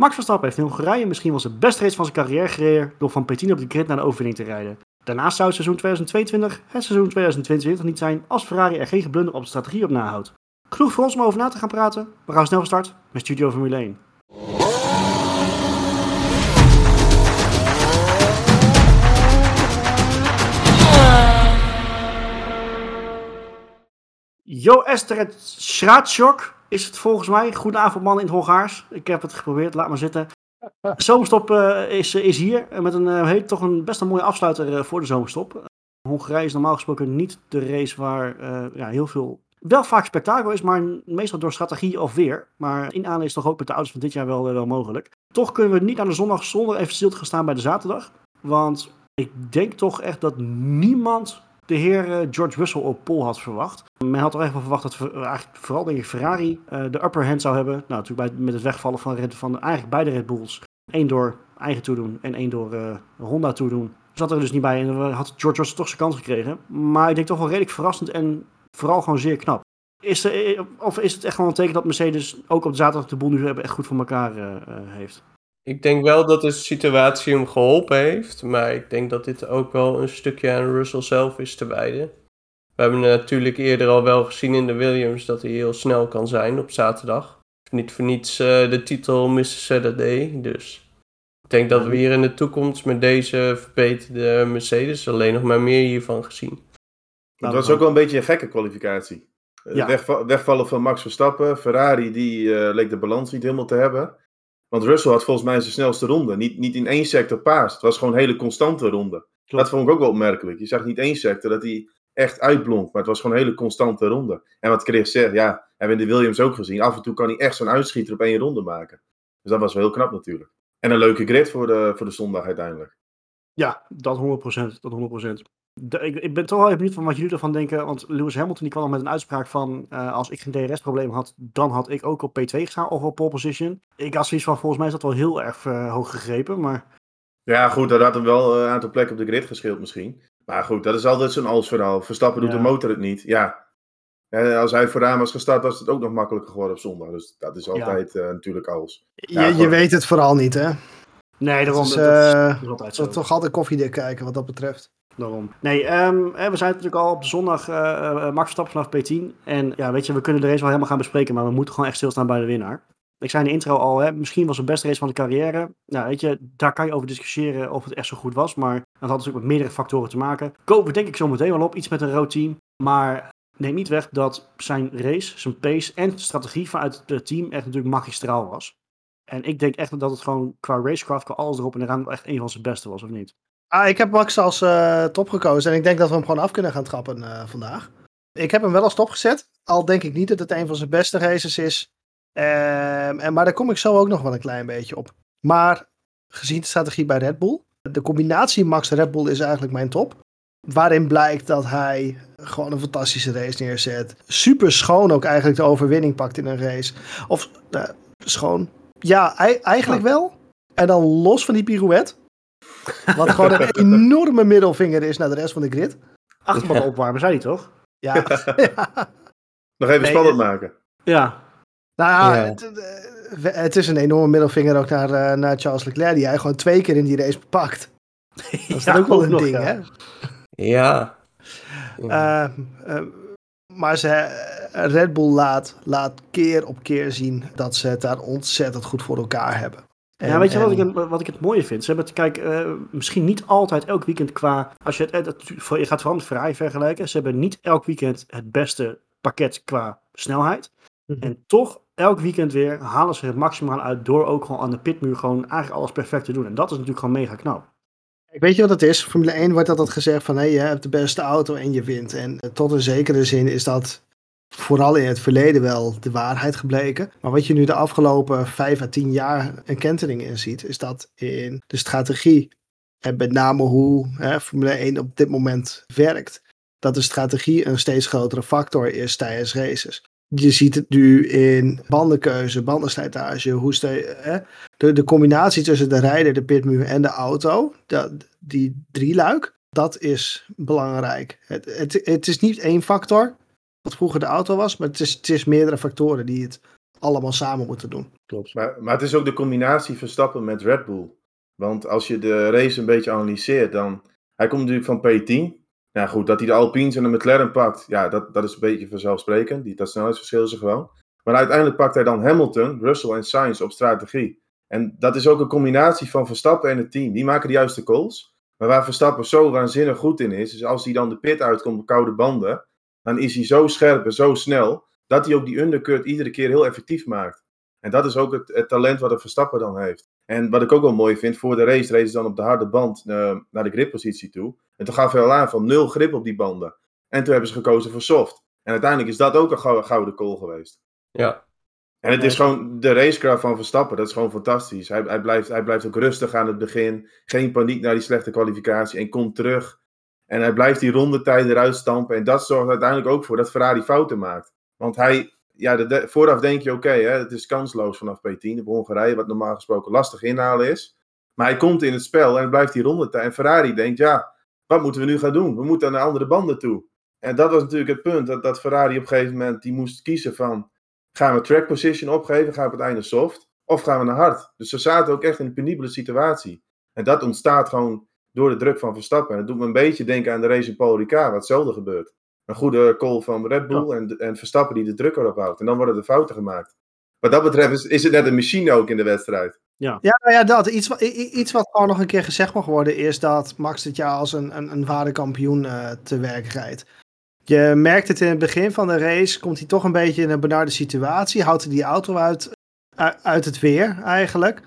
Max Verstappen heeft in Hongarije misschien wel zijn beste race van zijn carrière gereden door van P10 op de grid naar de overwinning te rijden. Daarnaast zou het seizoen 2022 het seizoen 2022 niet zijn als Ferrari er geen geblunder op de strategie op nahoudt. Genoeg voor ons om over na te gaan praten. We gaan snel van start met Studio Formule 1. Jo Esteret Schraatschok is het volgens mij. Goedenavond man in het Hongaars. Ik heb het geprobeerd, laat maar zitten. Zomerstop uh, is, is hier met een, uh, heet, toch een best een mooie afsluiter voor de zomerstop. Hongarije is normaal gesproken niet de race waar ja, heel veel, wel vaak spektakel is, maar meestal door strategie of weer. Maar in is toch ook met de auto's van dit jaar wel, wel mogelijk. Toch kunnen we niet aan de zondag zonder even stil te gaan staan bij de zaterdag. Want ik denk toch echt dat niemand de heer George Russell op pol had verwacht. Men had toch echt wel verwacht dat eigenlijk vooral ik Ferrari uh, de upper hand zou hebben. Nou, natuurlijk bij, met het wegvallen van, van eigenlijk beide Red Bulls. Eén door eigen toedoen en één door uh, Honda toedoen. Zat er dus niet bij en had George Russell toch zijn kans gekregen. Maar ik denk toch wel redelijk verrassend en vooral gewoon zeer knap. Is er, of is het echt gewoon een teken dat Mercedes ook op zaterdag de boel nu echt goed voor elkaar heeft? Ik denk wel dat de situatie hem geholpen heeft. Maar ik denk dat dit ook wel een stukje aan Russell zelf is te wijden. We hebben natuurlijk eerder al wel gezien in de Williams dat hij heel snel kan zijn op zaterdag. Niet voor niets uh, de titel Mr. Saturday. Dus ik denk dat we hier in de toekomst met deze verbeterde Mercedes alleen nog maar meer hiervan gezien. Het was ook wel een beetje een gekke kwalificatie. Ja. Wegva wegvallen van Max Verstappen. Ferrari die uh, leek de balans niet helemaal te hebben. Want Russell had volgens mij zijn snelste ronde. Niet, niet in één sector paas. Het was gewoon een hele constante ronde. Klopt. Dat vond ik ook wel opmerkelijk. Je zag niet één sector dat hij echt uitblonk. Maar het was gewoon een hele constante ronde. En wat Chris zegt, ja, hebben we in de Williams ook gezien. Af en toe kan hij echt zo'n uitschieter op één ronde maken. Dus dat was wel heel knap natuurlijk. En een leuke grid voor de, voor de zondag uiteindelijk. Ja, dat 100%. Dat 100%. De, ik, ik, ben toch wel even benieuwd van wat jullie ervan denken. Want Lewis Hamilton die kwam nog met een uitspraak van... Uh, als ik geen DRS-probleem had, dan had ik ook op P2 gestaan of op pole position. Ik had zoiets van, volgens mij is dat wel heel erg uh, hoog gegrepen, maar... Ja, goed, dat had hem wel een aantal plekken op de grid gescheeld misschien. Maar goed, dat is altijd zo'n als verhaal. Verstappen doet ja. de motor het niet. Ja, en als hij vooraan was gestart, was het ook nog makkelijker geworden op zondag. Dus dat is altijd ja. uh, natuurlijk alles. Ja, je, je weet het vooral niet, hè? Nee, daarom. Dus, uh, dat is altijd zo. toch altijd koffiedik kijken wat dat betreft. Daarom. Nee, um, we zijn natuurlijk al op zondag uh, Max Verstappen vanaf P10. En ja, weet je, we kunnen de race wel helemaal gaan bespreken, maar we moeten gewoon echt stilstaan bij de winnaar. Ik zei in de intro al, hè, misschien was het beste race van de carrière. Nou, weet je, daar kan je over discussiëren of het echt zo goed was. Maar dat had natuurlijk met meerdere factoren te maken. Kopen we denk ik zo meteen wel op, iets met een rood team. Maar neem niet weg dat zijn race, zijn pace en strategie vanuit het team echt natuurlijk magistraal was. En ik denk echt dat het gewoon qua racecraft, qua alles erop en eraan, echt een van zijn beste was, of niet? Ah, ik heb Max als uh, top gekozen en ik denk dat we hem gewoon af kunnen gaan trappen uh, vandaag. Ik heb hem wel als top gezet, al denk ik niet dat het een van zijn beste races is. Um, en, maar daar kom ik zo ook nog wel een klein beetje op. Maar gezien de strategie bij Red Bull, de combinatie Max-Red Bull is eigenlijk mijn top. Waarin blijkt dat hij gewoon een fantastische race neerzet. Super schoon ook eigenlijk de overwinning pakt in een race. Of uh, schoon. Ja, eigenlijk wel. En dan los van die pirouette. Wat gewoon een enorme middelvinger is naar de rest van de grid. Achterbak opwarmen, zei hij toch? Ja. ja. Nog even nee, spannend maken. Ja. Nou ja, ja. Het, het, is een enorme middelvinger ook naar, uh, naar Charles Leclerc, die hij gewoon twee keer in die race pakt. Dat is ja, ook wel een nog, ding, ja. hè? Ja. Uh, uh, maar ze, Red Bull laat, laat keer op keer zien dat ze het daar ontzettend goed voor elkaar hebben. En, ja, weet je wat, ik, wat ik het mooie vind? Ze hebben het, kijk, uh, misschien niet altijd elk weekend qua. Als je het, het, je gaat vooral met Ferrari vergelijken. Ze hebben niet elk weekend het beste pakket qua snelheid. Mm-hmm. En toch, elk weekend weer halen ze het maximaal uit door ook gewoon aan de pitmuur gewoon eigenlijk alles perfect te doen. En dat is natuurlijk gewoon mega knap. Weet je wat het is? Formule 1 wordt altijd gezegd van hé, hey, je hebt de beste auto en je wint. En tot een zekere zin is dat vooral in het verleden wel de waarheid gebleken. Maar wat je nu de afgelopen 5 à 10 jaar een kentering in ziet, is dat in de strategie en met name hoe hè, Formule 1 op dit moment werkt, dat de strategie een steeds grotere factor is tijdens races. Je ziet het nu in bandenkeuze, bandenslijtage, hoe ste hè? De, combinatie tussen de rijder, de pitmuur en de auto, die drieluik, dat is belangrijk. Het, het, het is niet één factor, wat vroeger de auto was, maar het is, het is meerdere factoren die het allemaal samen moeten doen. Klopt. Maar, maar het is ook de combinatie Verstappen met Red Bull. Want als je de race een beetje analyseert, dan... Hij komt natuurlijk van P10. Ja goed, dat hij de Alpines en de McLaren pakt, ja, dat, dat is een beetje vanzelfsprekend. Die, dat snelheidsverschil is er gewoon. Maar uiteindelijk pakt hij dan Hamilton, Russell en Sainz op strategie. En dat is ook een combinatie van Verstappen en het team. Die maken de juiste calls. Maar waar Verstappen zo waanzinnig goed in is, is als hij dan de pit uitkomt op koude banden, dan is hij zo scherp en zo snel, dat hij ook die undercut iedere keer heel effectief maakt. En dat is ook het, het talent wat een Verstappen dan heeft. En wat ik ook wel mooi vind, voor de race race dan op de harde band uh, naar de grippositie toe. En toen gaf hij al aan van nul grip op die banden. En toen hebben ze gekozen voor soft. En uiteindelijk is dat ook een gouden call geweest. Ja. En het is gewoon de racecraft van Verstappen, dat is gewoon fantastisch. Hij, hij, blijft, hij blijft ook rustig aan het begin. Geen paniek naar die slechte kwalificatie en komt terug. En hij blijft die rondetijden eruit stampen. En dat zorgt uiteindelijk ook voor dat Ferrari fouten maakt. Want hij, ja, vooraf denk je, oké, het is kansloos vanaf P10 op Hongarije, wat normaal gesproken lastig inhalen is. Maar hij komt in het spel en blijft die rondetijd. En Ferrari denkt, ja, wat moeten we nu gaan doen? We moeten naar andere banden toe. En dat was natuurlijk het punt, dat, dat Ferrari op een gegeven moment die moest kiezen van, gaan we track position opgeven, gaan we op het einde soft, of gaan we naar hard? Dus ze zaten ook echt in een penibele situatie. En dat ontstaat gewoon door de druk van Verstappen. En dat doet me een beetje denken aan de race in Paul Ricard, wat hetzelfde gebeurt een goede call van Red Bull en, en Verstappen die de druk erop houdt. En dan worden er fouten gemaakt. Wat dat betreft is, is het net een machine ook in de wedstrijd. Ja, ja, nou ja dat. Iets, iets wat gewoon nog een keer gezegd mag worden is dat Max dit jaar als een, een, een ware kampioen uh, te werk rijdt. Je merkt het in het begin van de race, komt hij toch een beetje in een benarde situatie. Houdt hij die auto uit, uit het weer eigenlijk.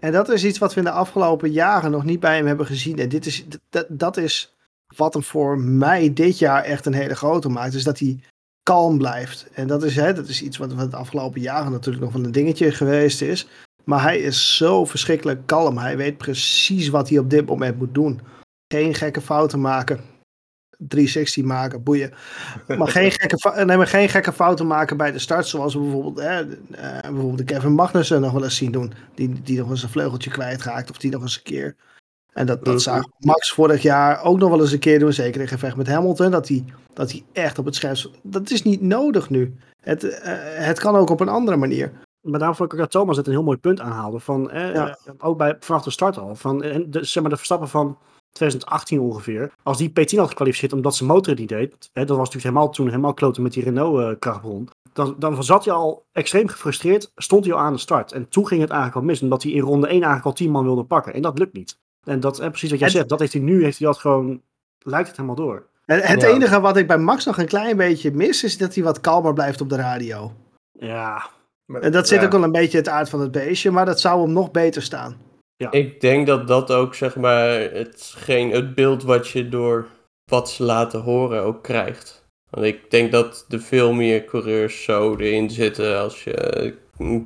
En dat is iets wat we in de afgelopen jaren nog niet bij hem hebben gezien. En dit is, dat, is wat hem voor mij dit jaar echt een hele grote maakt, is dat hij kalm blijft. En dat is, hè, dat is iets wat, wat de afgelopen jaren natuurlijk nog wel een dingetje geweest is. Maar hij is zo verschrikkelijk kalm. Hij weet precies wat hij op dit moment moet doen. Geen gekke fouten maken. 360 maken, boeien. Maar geen gekke, nee, maar geen gekke fouten maken bij de start. Zoals we bijvoorbeeld, hè, uh, bijvoorbeeld de Kevin Magnussen nog wel eens zien doen. Die, die nog eens een vleugeltje kwijtraakt. Of die nog eens een keer en dat, dat zag Max vorig jaar ook nog wel eens een keer doen. Zeker in gevecht met Hamilton. Dat hij, dat hij echt op het scherm... Dat is niet nodig nu. Het, uh, het kan ook op een andere manier. Maar daarom vond ik dat Thomas het een heel mooi punt aanhaalde. Van, eh, ja. ook bij, vanaf de start al. Van, de, zeg maar de Verstappen van 2018 ongeveer. Als die P10 had gekwalificeerd omdat zijn motor het niet deed. Hè, dat was natuurlijk helemaal, toen helemaal kloten met die Renault uh, krachtbron. Dan, dan zat hij al extreem gefrustreerd. Stond hij al aan de start. En toen ging het eigenlijk al mis. Omdat hij in ronde 1 eigenlijk al 10 man wilde pakken. En dat lukt niet. En dat, en precies wat jij zegt, dat heeft hij nu, heeft hij dat gewoon, lijkt het helemaal door. En het enige wat ik bij Max nog een klein beetje mis, is dat hij wat kalmer blijft op de radio. Ja. En dat zit ook wel een beetje het aard van het beestje, maar dat zou hem nog beter staan. Ja. Ik denk dat dat ook, zeg maar, hetgeen, het beeld wat je door wat ze laten horen ook krijgt. Want ik denk dat er veel meer coureurs zo erin zitten als je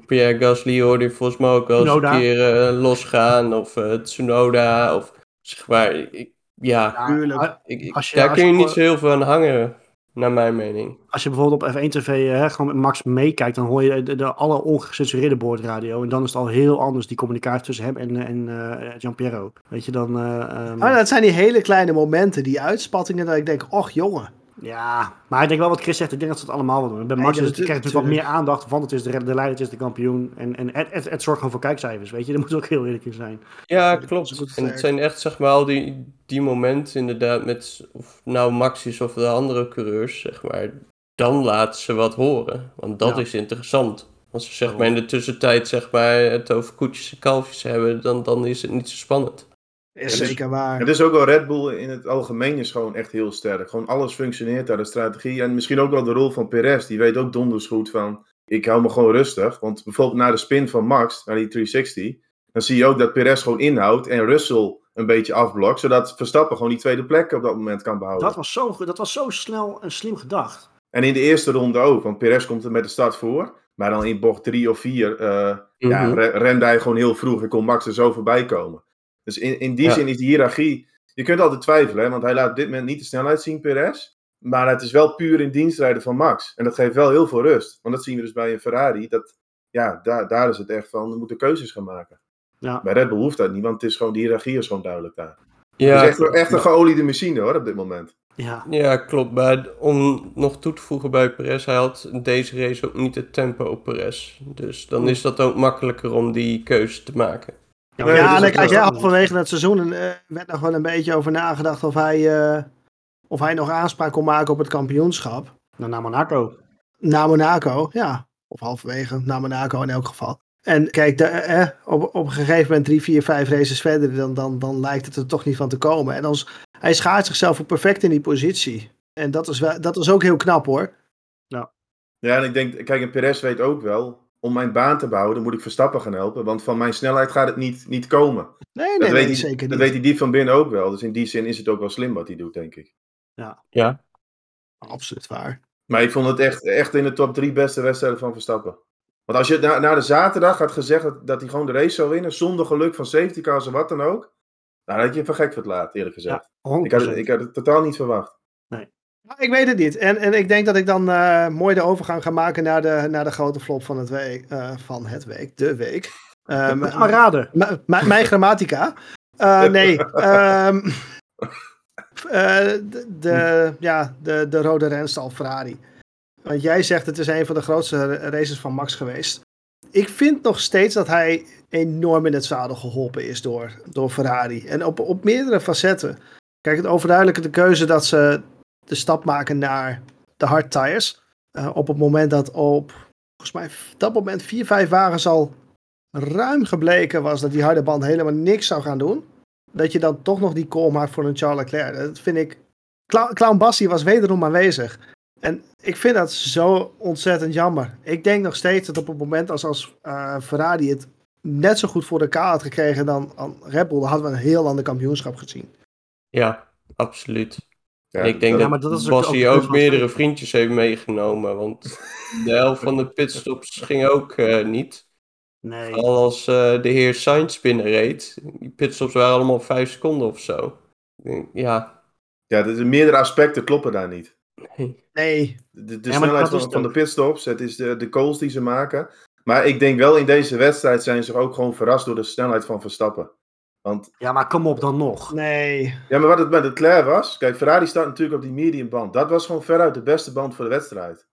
Pierre Gasly hoorde je volgens mij ook wel eens een keer uh, losgaan. Of uh, Tsunoda. Of zeg maar. Ik, ja, ja ik, als je, daar kun je niet zo heel veel aan hangen. Naar mijn mening. Als je bijvoorbeeld op F1 TV hè, gewoon met Max meekijkt, dan hoor je de, de alle ongecensureerde boordradio. En dan is het al heel anders, die communicatie tussen hem en, en uh, Gianpiero. Weet je dan. Uh, um... dat zijn die hele kleine momenten, die uitspattingen, dat ik denk, och jongen. Ja, maar ik denk wel wat Chris zegt. Ik denk dat ze het allemaal wel doen. Bij Max het, krijgt natuurlijk wat meer aandacht. Want het is de, de leider, het is de kampioen. En, en het, het, het, zorgt gewoon voor kijkcijfers, weet je. Dat moet ook heel eerlijk in zijn. Ja, klopt. En het zijn echt, zeg maar, al die, die momenten inderdaad met... Of nou Max is of de andere coureurs, zeg maar. Dan laten ze wat horen. Want dat is interessant. Als ze zeg maar in de tussentijd zeg maar, het over koetjes en kalfjes hebben, dan, dan is het niet zo spannend. Is zeker waar. Het is ook wel Red Bull in het algemeen is gewoon echt heel sterk. Gewoon alles functioneert daar, de strategie. En misschien ook wel de rol van Perez. Die weet ook donders goed van, ik hou me gewoon rustig. Want bijvoorbeeld na de spin van Max, naar die 360, dan zie je ook dat Perez gewoon inhoudt en Russell een beetje afblokt. Zodat Verstappen gewoon die tweede plek op dat moment kan behouden. Dat was zo, dat was zo snel en slim gedacht. En in de eerste ronde ook, want Perez komt er met de start voor. Maar dan in bocht 3 of 4 uh, ja, rende hij gewoon heel vroeg en kon Max er zo voorbij komen. Dus in, in die zin is die hiërarchie. Je kunt altijd twijfelen, hè, want hij laat op dit moment niet de snelheid zien, Perez. Maar het is wel puur in dienstrijden van Max. En dat geeft wel heel veel rust. Want dat zien we dus bij een Ferrari. Dat, ja, daar, daar is het echt van, we moeten keuzes gaan maken. Ja. Bij Red Bull hoeft dat niet, want het is gewoon, die hiërarchie is gewoon duidelijk daar. Ja, het is echt, echt een geoliede machine hoor, op dit moment. Ja. Ja, klopt. Maar om nog toe te voegen bij Perez, hij had deze race ook niet het tempo op Perez. Dus dan is dat ook makkelijker om die keuze te maken. Ja, Nee, ja, dat en dan kijk halverwege het seizoen eh, werd nog wel een beetje over nagedacht of hij, eh, of hij nog aanspraak kon maken op het kampioenschap. Nou, naar Monaco. Na Monaco, ja. Of halverwege, na Monaco in elk geval. En kijk, de, eh, op, op een gegeven moment drie, vier, vijf races verder, dan, dan, dan lijkt het er toch niet van te komen. En als, hij schaart zichzelf ook perfect in die positie. En dat is, wel, dat is ook heel knap hoor. Ja, en ik denk, kijk, en Perez weet ook wel, om mijn baan te behouden moet ik Verstappen gaan helpen, want van mijn snelheid gaat het niet, niet komen. Nee, nee, dat nee weet hij, zeker dat niet. weet hij diep van binnen ook wel. Dus in die zin is het ook wel slim wat hij doet, denk ik. Ja. Absoluut waar. Maar ik vond het echt, echt in de top drie beste wedstrijden van Verstappen. Want als je na, na de zaterdag had gezegd dat, dat hij gewoon de race zou winnen, zonder geluk van safety cars en wat dan ook, nou, dan had je voor gek verlaat, eerlijk gezegd. Ja, 100%. ik, had, ik had het totaal niet verwacht. Nou, Ik weet het niet. En, en ik denk dat ik dan eh, mooi de overgang ga maken naar de, naar de grote flop van het week. eh, van het week, de week. Maar raden. mijn grammatica. Eh, nee. ehm, eh, de, de, ja, de, de rode renstal Ferrari. Want jij zegt het is een van de grootste races van Max geweest. Ik vind nog steeds dat hij enorm in het zadel geholpen is door, door Ferrari. En op, op meerdere facetten. Kijk, het overduidelijke de keuze dat ze de stap maken naar de hard tires. Eh, op het moment dat op, volgens mij, dat moment vier, vijf wagens al ruim gebleken was dat die harde band helemaal niks zou gaan doen. Dat je dan toch nog die call maakt voor een Charles Leclerc. Dat vind ik. Clown, Bassi was wederom aanwezig. En ik vind dat zo ontzettend jammer. Ik denk nog steeds dat op het moment als, als eh, Ferrari het net zo goed voor elkaar had gekregen dan Red Bull, dan hadden we een heel ander kampioenschap gezien. Ja, absoluut. Ja, ik denk dat- dat is ook- Bassie ook- ook, meerdere vriendjes heeft meegenomen. Want de helft van de pitstops ging ook eh, niet. Nee. Vooral als eh, de heer Sainz binnenreed. Die pitstops waren allemaal vijf seconden of zo. Ik denk, Ja, ja, de, de meerdere aspecten kloppen daar niet. nee. Nee, De, Ja, snelheid van, het van de pitstops, het is de, de calls die ze maken. Maar ik denk wel in deze wedstrijd zijn ze ook gewoon verrast door de snelheid van Verstappen. Want Ja, maar kom op dan nog. nee. Ja, maar wat het met Leclerc was. Kijk, Ferrari staat natuurlijk op die medium band. Dat was gewoon veruit de beste band voor de wedstrijd.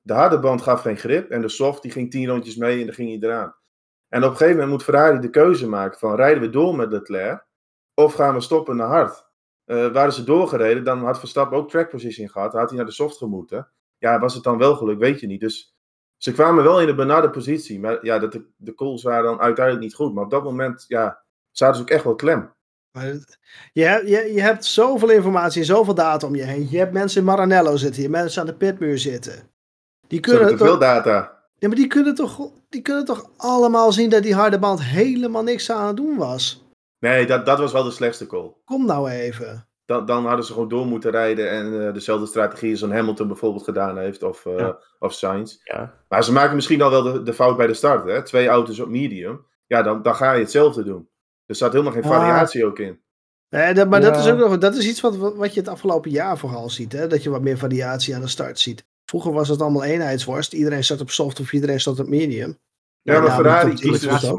De harde band gaf geen grip. En de soft die ging tien rondjes mee en dan ging hij eraan. En op een gegeven moment moet Ferrari de keuze maken van rijden we door met Leclerc. Of gaan we stoppen naar hard. Eh, waren ze doorgereden, dan had Verstappen ook track position gehad. Dan had hij naar de soft gemoeten. Ja, was het dan wel geluk, weet je niet. Dus ze kwamen wel in een benarde positie. Maar ja, dat de, de calls waren dan uiteindelijk niet goed. Maar op dat moment, ja, zaten ze ook echt wel klem. Je, hebt- je, je hebt zoveel informatie en zoveel data om je heen. Je hebt mensen in Maranello zitten, je hebt mensen aan de pitmuur zitten. Die Ze hebben kunnen, te veel toch, data. ja, maar die, kunnen toch, die kunnen toch allemaal zien dat die harde band helemaal niks aan het doen was. Nee, dat, dat was wel de slechtste call. Kom nou even. Dan, dan hadden ze gewoon door moeten rijden en eh, dezelfde strategie als een Hamilton bijvoorbeeld gedaan heeft of, eh Ja. of Sainz. Ja. Maar ze maken misschien al wel de, de fout bij de start. Hè? Twee auto's op medium. Ja, dan, dan ga je hetzelfde doen. Er staat helemaal geen Ah. variatie ook in. Nee, dat, maar dat, is ook nog, dat is iets wat, wat je het afgelopen jaar vooral ziet. Hè? Dat je wat meer variatie aan de start ziet. Vroeger was het allemaal eenheidsworst. Iedereen zat op soft of iedereen zat op medium. Ja, maar nou, Ferrari kiest dus.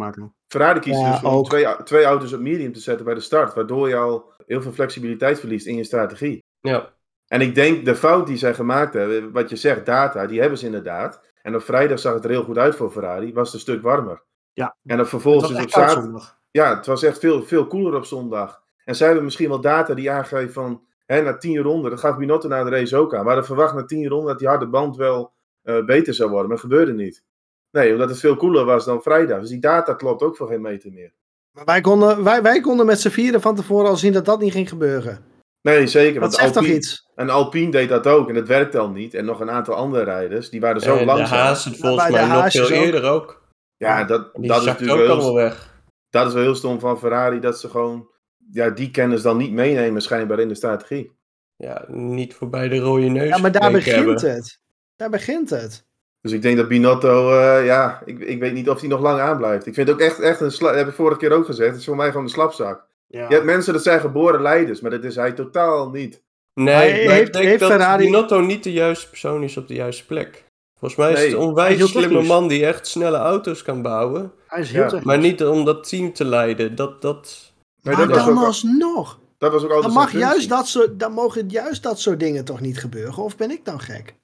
Ferrari kiest Ja, dus ook. twee, twee auto's op medium te zetten bij de start. Waardoor je al heel veel flexibiliteit verliest in je strategie. Ja. En ik denk de fout die zij gemaakt hebben, wat je zegt, data, die hebben ze inderdaad. En op vrijdag zag het er heel goed uit voor Ferrari, was het een stuk warmer. Ja. En dan Het vervolgens was is op zaterdag. Ja, het was echt veel, veel koeler op zondag. En zij hebben misschien wel data die aangeven van, hè, na tien ronden, dat gaf Binotto na de race ook aan. We hadden verwacht na tien ronden dat die harde band wel eh, beter zou worden, maar dat gebeurde niet. Nee, omdat het veel koeler was dan vrijdag. Dus die data klopt ook voor geen meter meer. Maar wij konden, wij, wij konden met z'n vieren van tevoren al zien dat dat niet ging gebeuren. Nee, zeker. Dat Want zegt toch iets? en Alpine deed dat ook en dat werkte al niet. En nog een aantal andere rijders, die waren zo en de langzaam. Haas het volgens mij nog veel ook. eerder ook. Ja, dat, die dat, is natuurlijk ook allemaal weg. Dat is wel heel stom van Ferrari, dat ze gewoon ja, die kennis dan niet meenemen schijnbaar in de strategie. Ja, niet voorbij de rode neus. Ja, maar daar begint hebben. het. Daar begint het. Dus ik denk dat Binotto, eh, ja, ik, ik weet niet of hij nog lang aanblijft. Ik vind het ook echt, echt een slap, heb ik vorige keer ook gezegd, het is voor mij gewoon een slapzak. Ja. Je hebt mensen dat zijn geboren leiders, maar dat is hij totaal niet. Nee, Hij maar heeft- ik denk heeft dat Ferrari- Binotto niet de juiste persoon is op de juiste plek. Volgens mij is Nee, het een onwijs slimme technisch. man die echt snelle auto's kan bouwen. Hij is heel Ja, technisch. Maar niet om dat team te leiden. Dat, dat... Maar dat was dan ook- alsnog. Dat was ook altijd Dan, mag zijn juist dat soort, dan mogen juist dat soort dingen toch niet gebeuren? Of ben ik dan gek?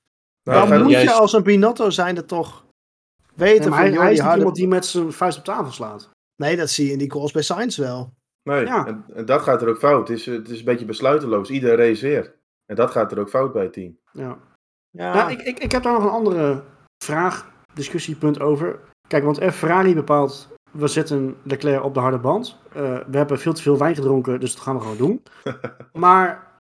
Nou, dan moet juist- je als een Binotto zijnde toch weten van, hij, joh, hij die is harde- iemand die met zijn vuist op tafel slaat. Nee, dat zie je in die calls bij Sainz wel. Nee, Ja. en, en dat gaat er ook fout. Het is, het is een beetje besluiteloos. Iedereen race weer. En dat gaat er ook fout bij het team. Ja. Ja, Nou, ik, ik, ik heb daar nog een andere vraag, discussiepunt over. Kijk, want F Ferrari bepaalt, we zetten Leclerc op de harde band. Eh, we hebben veel te veel wijn gedronken, dus dat gaan we gewoon doen. maar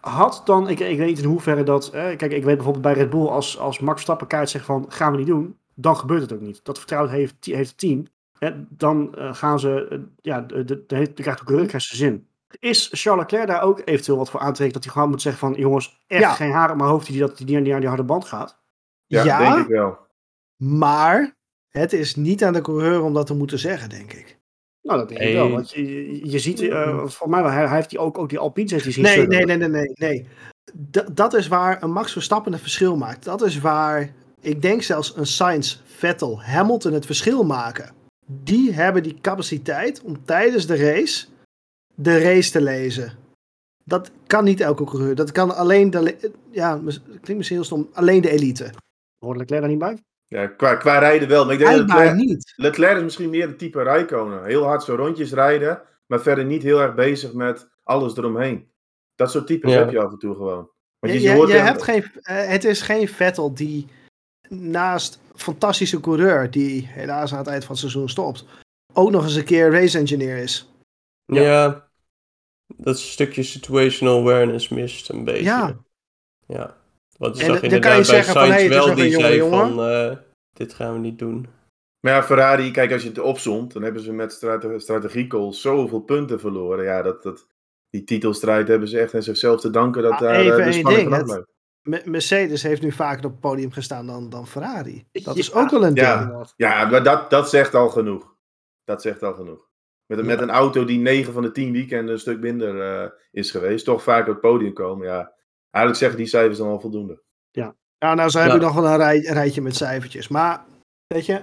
had dan, ik, ik weet niet in hoeverre dat, eh, kijk, ik weet bijvoorbeeld bij Red Bull, als, als Max Verstappen kaart zegt van, gaan we niet doen, dan gebeurt het ook niet. Dat vertrouwen heeft, heeft het team. Hè, dan eh, gaan ze, eh, ja, de, de, de, de, krijgt krijgt zijn zin. Is Charles Leclerc daar ook eventueel wat voor aantekenen dat hij gewoon moet zeggen van, jongens, echt Ja. geen haar op mijn hoofd die, dat, die niet aan die harde band gaat? Ja, Ja. denk ik wel. maar het is niet aan de coureur om dat te moeten zeggen, denk ik. Nou, dat denk ik wel. Want je, je- ziet, eh volgens mij, wel, hij, hij heeft die ook, ook die Alpines heeft hij zien Nee, nee, nee, nee, nee. nee. D- dat is waar een Max Verstappen het verschil maakt. Dat is waar, ik denk zelfs een Sainz, Vettel, Hamilton het verschil maken. Die hebben die capaciteit om tijdens de race de race te lezen. Dat kan niet elke coureur. Dat kan alleen de, ja, klinkt misschien heel stom, alleen de elite. Hoort Leclerc daar niet bij? Ja, qua, qua rijden wel. Maar ik denk dat Leclerc, niet. Leclerc is misschien meer de type Rijkonen. Heel hard zo rondjes rijden. Maar verder niet heel erg bezig met alles eromheen. Dat soort types Ja. heb je af en toe gewoon. Want Je, je, je, hoort je hem- hebt geen, eh, het is geen Vettel die naast fantastische coureur, die helaas aan het eind van het seizoen stopt, ook nog eens een keer race engineer is. Ja. Ja. Dat stukje situational awareness mist een beetje. Ja. Ja. Want je En zag dan kan je inderdaad bij zeggen van, Sainz hey, wel die zei jongen. van, eh, dit gaan we niet doen. Maar ja, Ferrari, kijk, als je het opzomt, dan hebben ze met strate strategiecalls zoveel punten verloren. Ja, dat, dat, die titelstrijd hebben ze echt aan zichzelf te danken dat Ah, daar even eh, de spanning vanaf blijft. Me- Mercedes heeft nu vaker op het podium gestaan dan, dan Ferrari. Dat is Ja. ook wel een Ja. ding. Inderdaad. Ja, maar dat, dat zegt al genoeg. Dat zegt al genoeg. Met, een- met een auto die 9 van de 10 weekenden een stuk minder eh, is geweest, toch vaak op het podium komen. Ja, eigenlijk zeggen die cijfers dan al voldoende. Ja, nou, zo heb Ja. ik nog wel een rij- rijtje met cijfertjes. Maar, weet je,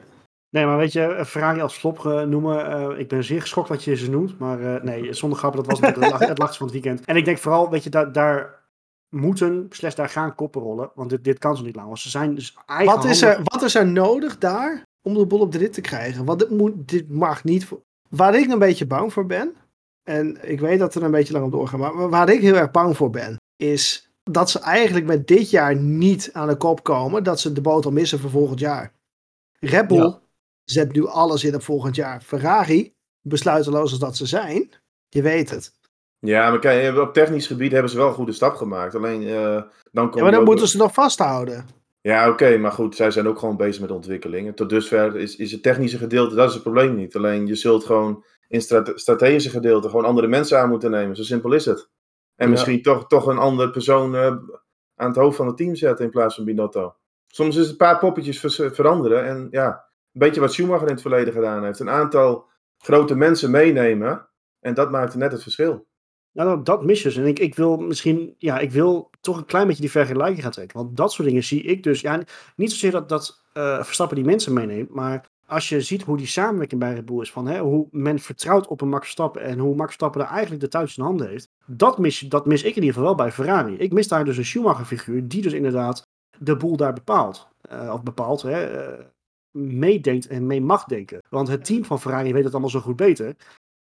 Nee, maar weet je, Ferrari als flop noemen. eh, ik ben zeer geschokt wat je ze noemt. Maar eh, nee, zonder grappen, dat was het lach- het lachtste van het weekend. En ik denk vooral, weet je, daar, daar moeten, slechts daar gaan koppen rollen. Want dit, dit kan zo niet langer. Want ze zijn dus eigen wat is, handen- er, wat is er nodig daar om de boel op de rit te krijgen? Want dit, moet, dit mag niet. voor- Waar ik een beetje bang voor ben, en ik weet dat er een beetje lang op doorgaan, maar waar ik heel erg bang voor ben, is dat ze eigenlijk met dit jaar niet aan de kop komen, dat ze de boot al missen voor volgend jaar. Red Bull Ja. zet nu alles in op volgend jaar. Ferrari, besluiteloos als dat ze zijn, je weet het. Ja, maar kijk, op technisch gebied hebben ze wel een goede stap gemaakt. Alleen eh, dan komt Ja, maar dan ook- moeten ze nog vasthouden. Ja, oké, maar goed, zij zijn ook gewoon bezig met ontwikkeling. En tot dusver is, is het technische gedeelte, dat is het probleem niet. Alleen je zult gewoon in strate- strategische gedeelte gewoon andere mensen aan moeten nemen. Zo simpel is het. En Ja. misschien toch, toch een andere persoon eh, aan het hoofd van het team zetten in plaats van Binotto. Soms is het een paar poppetjes veranderen. En ja, een beetje wat Schumacher in het verleden gedaan heeft. Een aantal grote mensen meenemen. En dat maakte net het verschil. Nou, dat, mis je dus. En ik, ik wil misschien, ja, ik wil toch een klein beetje die vergelijking gaan trekken. Want dat soort dingen zie ik dus, ja, niet zozeer dat, dat eh, Verstappen die mensen meeneemt, maar als je ziet hoe die samenwerking bij Red Bull is, van hè, hoe men vertrouwt op een Max Verstappen en hoe Max Verstappen er eigenlijk de touwtjes in handen heeft, dat mis, dat mis ik in ieder geval wel bij Ferrari. Ik mis daar dus een Schumacher-figuur die dus inderdaad de boel daar bepaalt. Eh, of bepaalt, hè, eh, meedenkt en mee mag denken. Want het team van Ferrari weet het allemaal zo goed beter.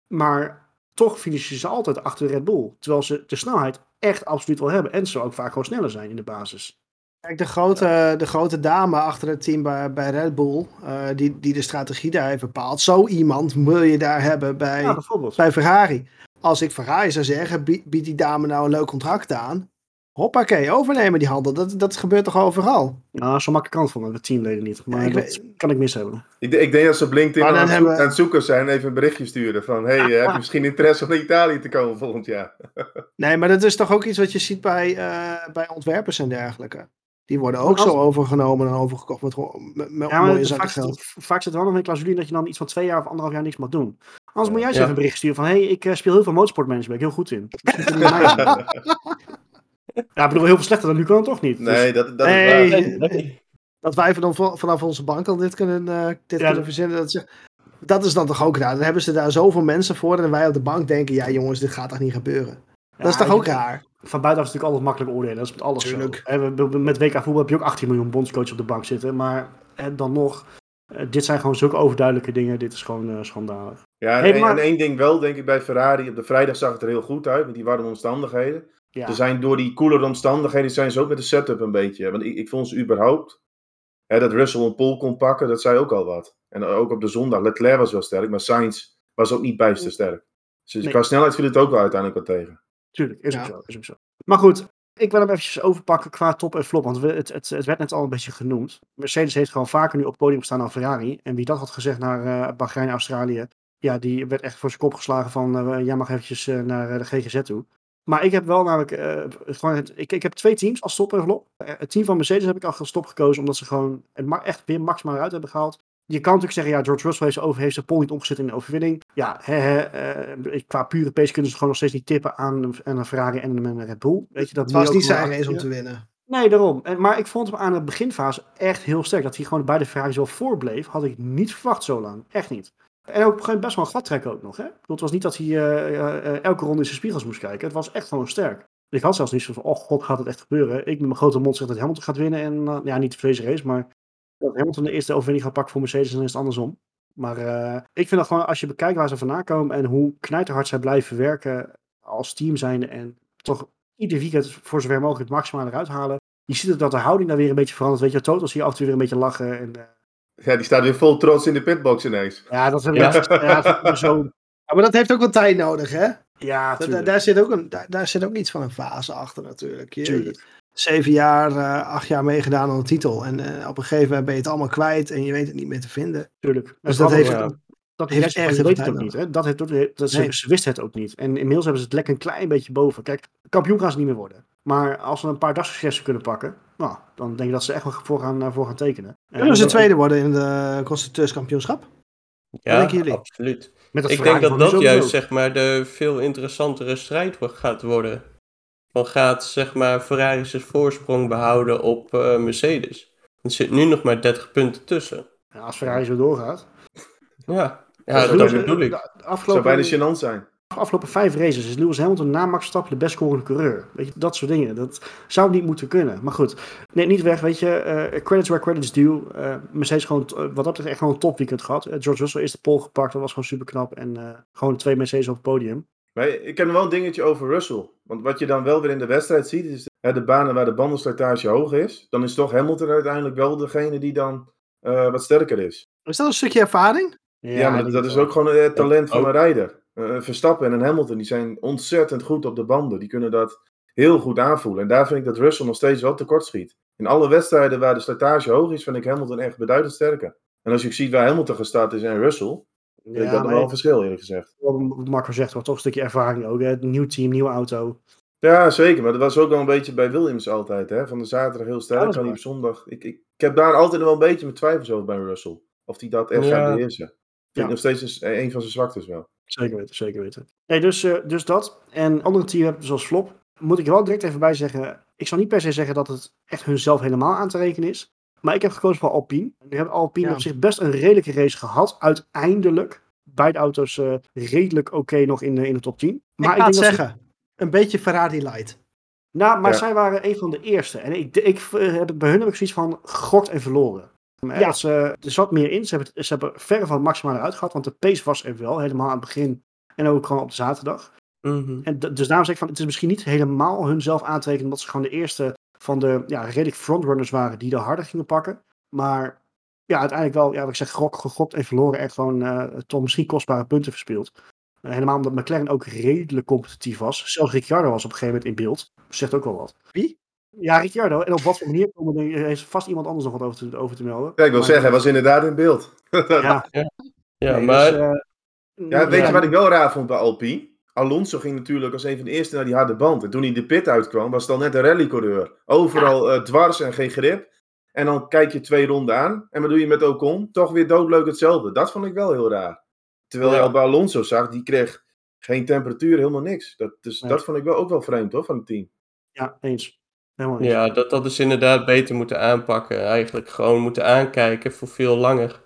Maar toch finishen ze altijd achter Red Bull. Terwijl ze de snelheid echt absoluut wel hebben. En ze ook vaak gewoon sneller zijn in de basis. Kijk, de grote, de grote dame achter het team bij, bij Red Bull, eh, die, die de strategie daar heeft bepaald. Zo iemand wil je daar hebben bij, Ja, bij Ferrari. Als ik Ferrari zou zeggen, bie- biedt die dame nou een leuk contract aan. Hoppakee, overnemen die handel. Dat, dat gebeurt toch overal? Nou, zo makkelijk kan het van de teamleden niet. Maar Ja, ik dat weet- kan ik mis hebben. Ik, ik denk dat ze op LinkedIn aan, het hebben aan het zoeken zijn. Even een berichtje sturen van... Hey, eh, heb je misschien interesse om naar Italië te komen volgend jaar? Nee, maar dat is toch ook iets wat je ziet bij, eh, bij ontwerpers en dergelijke. Die worden ook als- zo overgenomen en overgekocht met, gewoon- met, met Ja, maar mooie het- zakken vaak, geld. zit- vaak zit er wel nog een clausule in dat je dan iets van twee jaar of anderhalf jaar niks mag doen. Anders moet jij eens Ja. even een bericht sturen van... hé, hey, ik eh, speel heel veel motorsportmanagement, ben ik heel goed in. ja, ik bedoel, heel veel slechter dan nu kan het toch niet. Dus- Nee, dat, dat Nee. is waar. Nee, nee. Dat wij van, vanaf onze bank al dit kunnen, eh, dit Ja, kunnen dat- verzinnen. Dat, ze- dat is dan toch ook raar. Dan hebben ze daar zoveel mensen voor en wij op de bank denken, ja jongens, dit gaat toch niet gebeuren. Dat is toch ook raar? Van buitenaf is natuurlijk altijd makkelijk oordelen. Dat is met alles Tuurlijk. zo. We- Met WK voetbal heb je ook 18 miljoen bondscoaches op de bank zitten. Maar hè, dan nog, eh, dit zijn gewoon zulke overduidelijke dingen. Dit is gewoon eh, schandalig. Ja, en, Hey, één- maar- en één ding wel, denk ik, bij Ferrari. Op de vrijdag zag het er heel goed uit, met die warme omstandigheden. Ja, Ze zijn door die koelere omstandigheden zijn ze ook met de setup een beetje. Want ik, ik vond ze überhaupt, hè, dat Russell een pole kon pakken, dat zei ook al wat. En ook op de zondag, Leclerc was wel sterk, maar Sainz was ook niet bijster sterk. Dus Nee. qua snelheid viel het ook wel uiteindelijk wat tegen. tuurlijk. Is, Ja. ook zo, is ook zo. Maar goed, ik wil hem eventjes overpakken qua top en flop. Want we, het, het, het werd net al een beetje genoemd. Mercedes heeft gewoon vaker nu op het podium gestaan dan Ferrari. En wie dat had gezegd naar eh Bahrein, Australië. Ja, die werd echt voor zijn kop geslagen van... eh, jij mag eventjes eh, naar de GGZ toe. Maar ik heb wel namelijk... eh, gewoon het, ik, ik heb twee teams als top en flop. Eh, het team van Mercedes heb ik al als top gekozen... omdat ze gewoon het echt weer maximaal eruit hebben gehaald. Je kan natuurlijk zeggen, ja, George Russell heeft zijn, over, heeft zijn pol niet omgezet in de overwinning. Ja, eh, qua pure pace kunnen ze gewoon nog steeds niet tippen aan, een- aan een Ferrari en een Red Bull. Weet je, dat Het was niet zijn race om te winnen. Nee, daarom. En, maar ik vond hem aan de beginfase echt heel sterk. Dat hij gewoon bij de Ferrari zo voorbleef, had ik niet verwacht zo lang. Echt niet. En ook best wel een gat trekken ook nog. Hè? Het was niet dat hij eh, eh, eh, elke ronde in zijn spiegels moest kijken. Het was echt gewoon sterk. Ik had zelfs niet zo van, oh god, gaat het echt gebeuren? Ik met mijn grote mond zeg dat Hamilton gaat winnen. En ja, niet deze race, maar dat Hamilton de eerste overwinning gaat pakken voor Mercedes, dan is het andersom. Maar ik vind dat gewoon, als je bekijkt waar ze vandaan komen en hoe knijterhard zij blijven werken als team zijnde en toch ieder weekend voor zover mogelijk het maximale eruit halen. Je ziet ook dat de houding daar weer een beetje verandert. Weet je, Total zie je af en toe weer een beetje lachen. En, Ja, die staat weer vol trots in de pitbox ineens. ja, dat is Ja. ja. dat maar dat heeft ook wel tijd nodig, hè? Ja, Da- daar, zit ook een, daar, daar zit ook iets van een fase achter natuurlijk. Je, Tuurlijk. zeven jaar, eh, acht jaar meegedaan aan de titel. En eh, op een gegeven moment ben je het allemaal kwijt en je weet het niet meer te vinden. tuurlijk. Dus En dat heeft, ja. Dat heeft echt weet het ook niet. Hè? Dat heeft, dat, ze, Nee. ze wisten het ook niet. En inmiddels hebben ze het lekker een klein beetje boven. Kijk, kampioen gaan ze niet meer worden. Maar als ze een paar dagsuccessen kunnen pakken, nou, dan denk ik dat ze echt wel voor gaan, eh, voor gaan tekenen. En Kunnen ze tweede worden in de constructeurskampioenschap? Ja, denken jullie? absoluut. Ik denk dat dat juist zeg maar de veel interessantere strijd gaat worden. Van gaat zeg maar Ferrari zijn voorsprong behouden op eh, Mercedes. Er zit nu nog maar 30 punten tussen. Ja, als Ferrari zo doorgaat. Ja, ja Dat bedoel ik. De zou afgelopen, bijna gênant zijn. afgelopen vijf races is Lewis Hamilton na Max Verstappen de best scorende coureur. Weet je, dat soort dingen. Dat zou niet moeten kunnen. Maar goed, nee, niet weg. Weet je, eh, credits where credits due. Eh, Mercedes gewoon, eh, wat dat betreft echt gewoon een topweekend gehad. Eh, George Russell is de pole gepakt. Dat was gewoon super knap. En eh, gewoon de twee Mercedes op het podium. Maar ik heb nog wel een dingetje over Russell. Want wat je dan wel weer in de wedstrijd ziet, is hè, de banen waar de bandenslijtage hoog is. Dan is toch Hamilton uiteindelijk wel degene die dan eh, wat sterker is. Is dat een stukje ervaring? Ja, maar die dat is ook gewoon het talent van ook. een rijder. Eh, Verstappen en een Hamilton, die zijn ontzettend goed op de banden. Die kunnen dat heel goed aanvoelen. En daar vind ik dat Russell nog steeds wel tekort schiet. In alle wedstrijden waar de slijtage hoog is, vind ik Hamilton echt beduidend sterker. En als je ziet waar Hamilton gestart is en Russell, vind ik Ja, dat nog wel een verschil eerlijk gezegd. wat Marco zegt, wel toch een stukje ervaring ook. Hè? Nieuw team, nieuwe auto. Ja, zeker. Maar dat was ook wel een beetje bij Williams altijd. Hè? Van de zaterdag heel Ja, sterk, hij waar. op zondag. Ik, ik, ik heb daar altijd wel een beetje mijn twijfels over bij Russell. Of hij dat echt Ja. gaat beheersen. Vind Ja. ik nog steeds een, een van zijn zwaktes wel. Zeker weten, zeker weten. Nee, dus, eh, dus dat. En andere team hebben zoals Flop. Moet ik er wel direct even bij zeggen. Ik zal niet per se zeggen dat het echt hunzelf helemaal aan te rekenen is. Maar ik heb gekozen voor Alpine. Nu hebben Alpine Ja. op zich best een redelijke race gehad. Uiteindelijk. Beide auto's eh, redelijk oké nog in de, in de top 10. Maar ik ga dat ze- zeggen. Een beetje Ferrari light. nou, maar Ja. zij waren een van de eerste. En ik, ik eh, heb het bij hun heb ik zoiets van gokt en verloren. Ja. Dat ze, er zat meer in. Ze hebben, ze hebben verre van het maximale eruit gehad. Want de pace was er wel. Helemaal aan het begin. En ook gewoon op de zaterdag. Mhm. En dus daarom zeg ik van, het is misschien niet helemaal hunzelf aantrekenen, omdat ze gewoon de eerste van de ja, redelijk frontrunners waren die de harder gingen pakken. Maar ja, uiteindelijk wel, ja, wat ik zeg, gok, gegokt en verloren en gewoon eh, toch misschien kostbare punten verspeeld. Eh, helemaal omdat McLaren ook redelijk competitief was. Zelfs Ricciardo was op een gegeven moment in beeld. Zegt ook wel wat. Wie? Ja, Ricciardo. En op wat voor manier komen er, heeft vast iemand anders nog wat over te, over te melden. Ja, ik wil Maar- zeggen, hij was inderdaad in beeld. Ja, Ja, nee, maar dus, eh, Ja, weet ja, je wat ik wel raar vond bij Alpine? Alonso ging natuurlijk als een van de eerste naar die harde band. En toen hij de pit uitkwam, was het al net een rallycoureur. Overal eh, dwars en geen grip. En dan kijk je twee ronden aan. En wat doe je met Ocon? Toch weer doodleuk hetzelfde. Dat vond ik wel heel raar. Terwijl je Ja. al bij Alonso zag, die kreeg geen temperatuur, helemaal niks. Dat, dus, dat vond ik wel ook wel vreemd hoor, van het team. Ja, eens. Helemaal ja, dat dat is inderdaad beter moeten aanpakken. Eigenlijk gewoon moeten aankijken voor veel langer.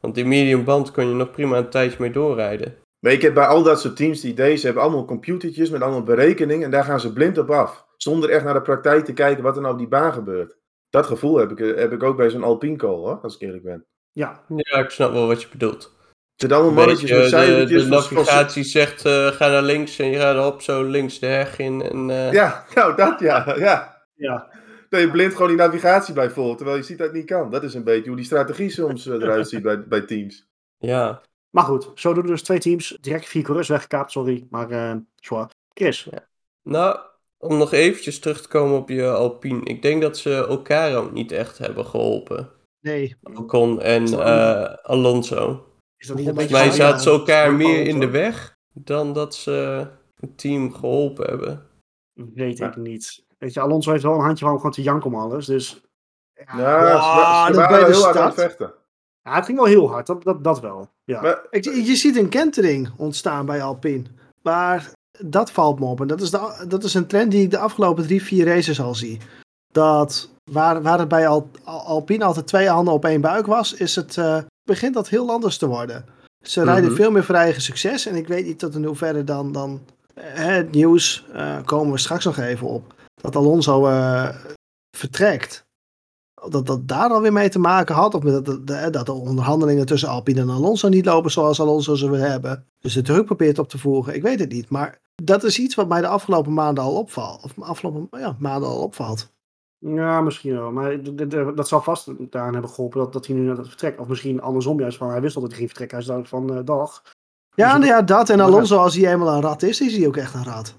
Want die medium band kon je nog prima een tijdje mee doorrijden. Weet je, bij al dat soort teams die deze hebben allemaal computertjes met allemaal berekeningen en daar gaan ze blind op af. Zonder echt naar de praktijk te kijken wat er nou op die baan gebeurt. Dat gevoel heb ik, heb ik ook bij zo'n Alpine call hoor, als ik eerlijk ben. Ja. Ja, ik snap wel wat je bedoelt. Het zijn allemaal mannetjes met de, cijfertjes. de van- van- navigatie zegt, eh, ga naar links en je gaat op zo links de heg in. En, eh, Ja, nou dat ja. ja. Ja. Dat je blind gewoon die navigatie bij volgt, terwijl je ziet dat het niet kan. Dat is een beetje hoe die strategie soms eh, eruit ziet bij, bij teams. ja. Maar goed, zo doen dus twee teams. Direct vier coureurs weggekaapt, sorry. Maar, eh zwaar. Chris. Nou, om nog eventjes terug te komen op je Alpine. Ik denk dat ze elkaar ook niet echt hebben geholpen. Nee. Ocon en eh, Alonso. Is dat niet een Volgens beetje... Mij Ja, zaten ze elkaar ja. meer in de weg dan dat ze het team geholpen hebben. Weet Ja. ik niet. Weet je, Alonso heeft wel een handje van om gewoon te janken om alles. Dus Ja, ze, wa- ze dat waren de heel hard aan het vechten. ja, het ging wel heel hard. Dat, dat, dat wel. Ja. Maar, Ik, je ziet een kentering ontstaan bij Alpine. Maar dat valt me op. En dat is, de, dat is een trend die ik de afgelopen drie, vier races al zie. Dat waar, waar het bij Al, Al- Alpine altijd twee handen op één buik was, is het, eh, begint dat heel anders te worden. Ze rijden Mhm. veel meer voor eigen succes. En ik weet niet tot in hoeverre dan, dan eh, het nieuws, eh, komen we straks nog even op, dat Alonso eh, vertrekt. Dat dat daar alweer mee te maken had. Of met dat, dat, dat de onderhandelingen tussen Alpine en Alonso niet lopen zoals Alonso ze wil hebben. Dus de druk probeert op te voeren. Ik weet het niet. Maar dat is iets wat mij de afgelopen maanden al opvalt. Of afgelopen ja, maanden al opvalt. Ja, misschien wel. Maar dat zal vast daaraan hebben geholpen dat, dat hij nu net vertrekt. Of misschien andersom juist van hij wist al dat hij ging vertrekken. Hij is van eh, dag. Ja, Dus nou ja, dat. En Alonso, als hij eenmaal een rat is, is hij ook echt een rat.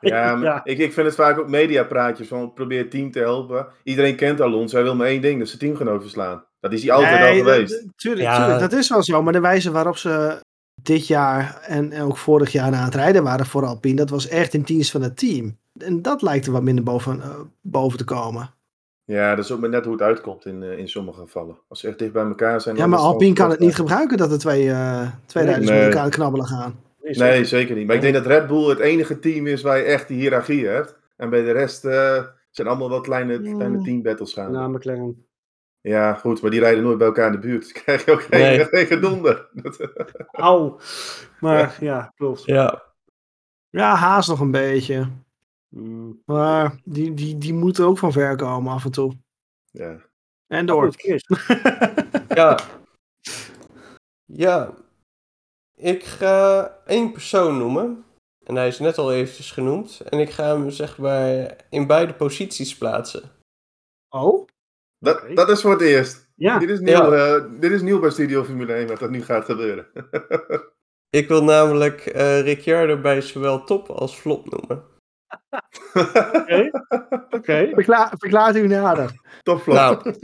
Ja. Ik, ik vind het vaak ook mediapraatjes van probeer het team te helpen. Iedereen kent Alonso, hij wil maar één ding, dat is zijn teamgenoot verslaan. Dat is hij altijd Nee, al geweest. dat- Tuurlijk, Ja. tuurlijk, dat is wel zo. Maar de wijze waarop ze dit jaar en en ook vorig jaar aan het rijden waren voor Alpine, dat was echt in dienst van het team. En dat lijkt er wat minder boven, eh, boven te komen. Ja, dat is ook maar net hoe het uitkomt in, eh, in sommige gevallen. Als ze echt dicht bij elkaar zijn. Ja, maar Alpine kan het niet gebruiken dat er twee, eh, twee Nee. rijders Nee. met elkaar knabbelen gaan. Nee, zeker niet. Maar ik denk dat Red Bull het enige team is waar je echt die hiërarchie hebt. En bij de rest eh, zijn allemaal wat kleine, kleine teambattles gaan. Na McLaren. Ja, goed, maar die rijden nooit bij elkaar in de buurt. Dus krijg je ook geen, Nee. geen gedonder. Auw. Maar ja, klopt. Ja, Ja, Haas nog een beetje. Mm. Maar die, die, die moeten ook van ver komen af en toe. ja. En door. ja. Ja. Ik ga één persoon noemen. En hij is net al eventjes genoemd. En ik ga hem zeg maar in beide posities plaatsen. Oh? Dat, dat is voor het eerst. Ja. Dit, is nieuw, eh, dit is nieuw bij Studio Formule 1 wat er nu gaat gebeuren. Ik wil namelijk eh Ricciardo bij zowel top als flop noemen. Oké. Oké. Verklaar, verklaart u nader. Top flop. Nou,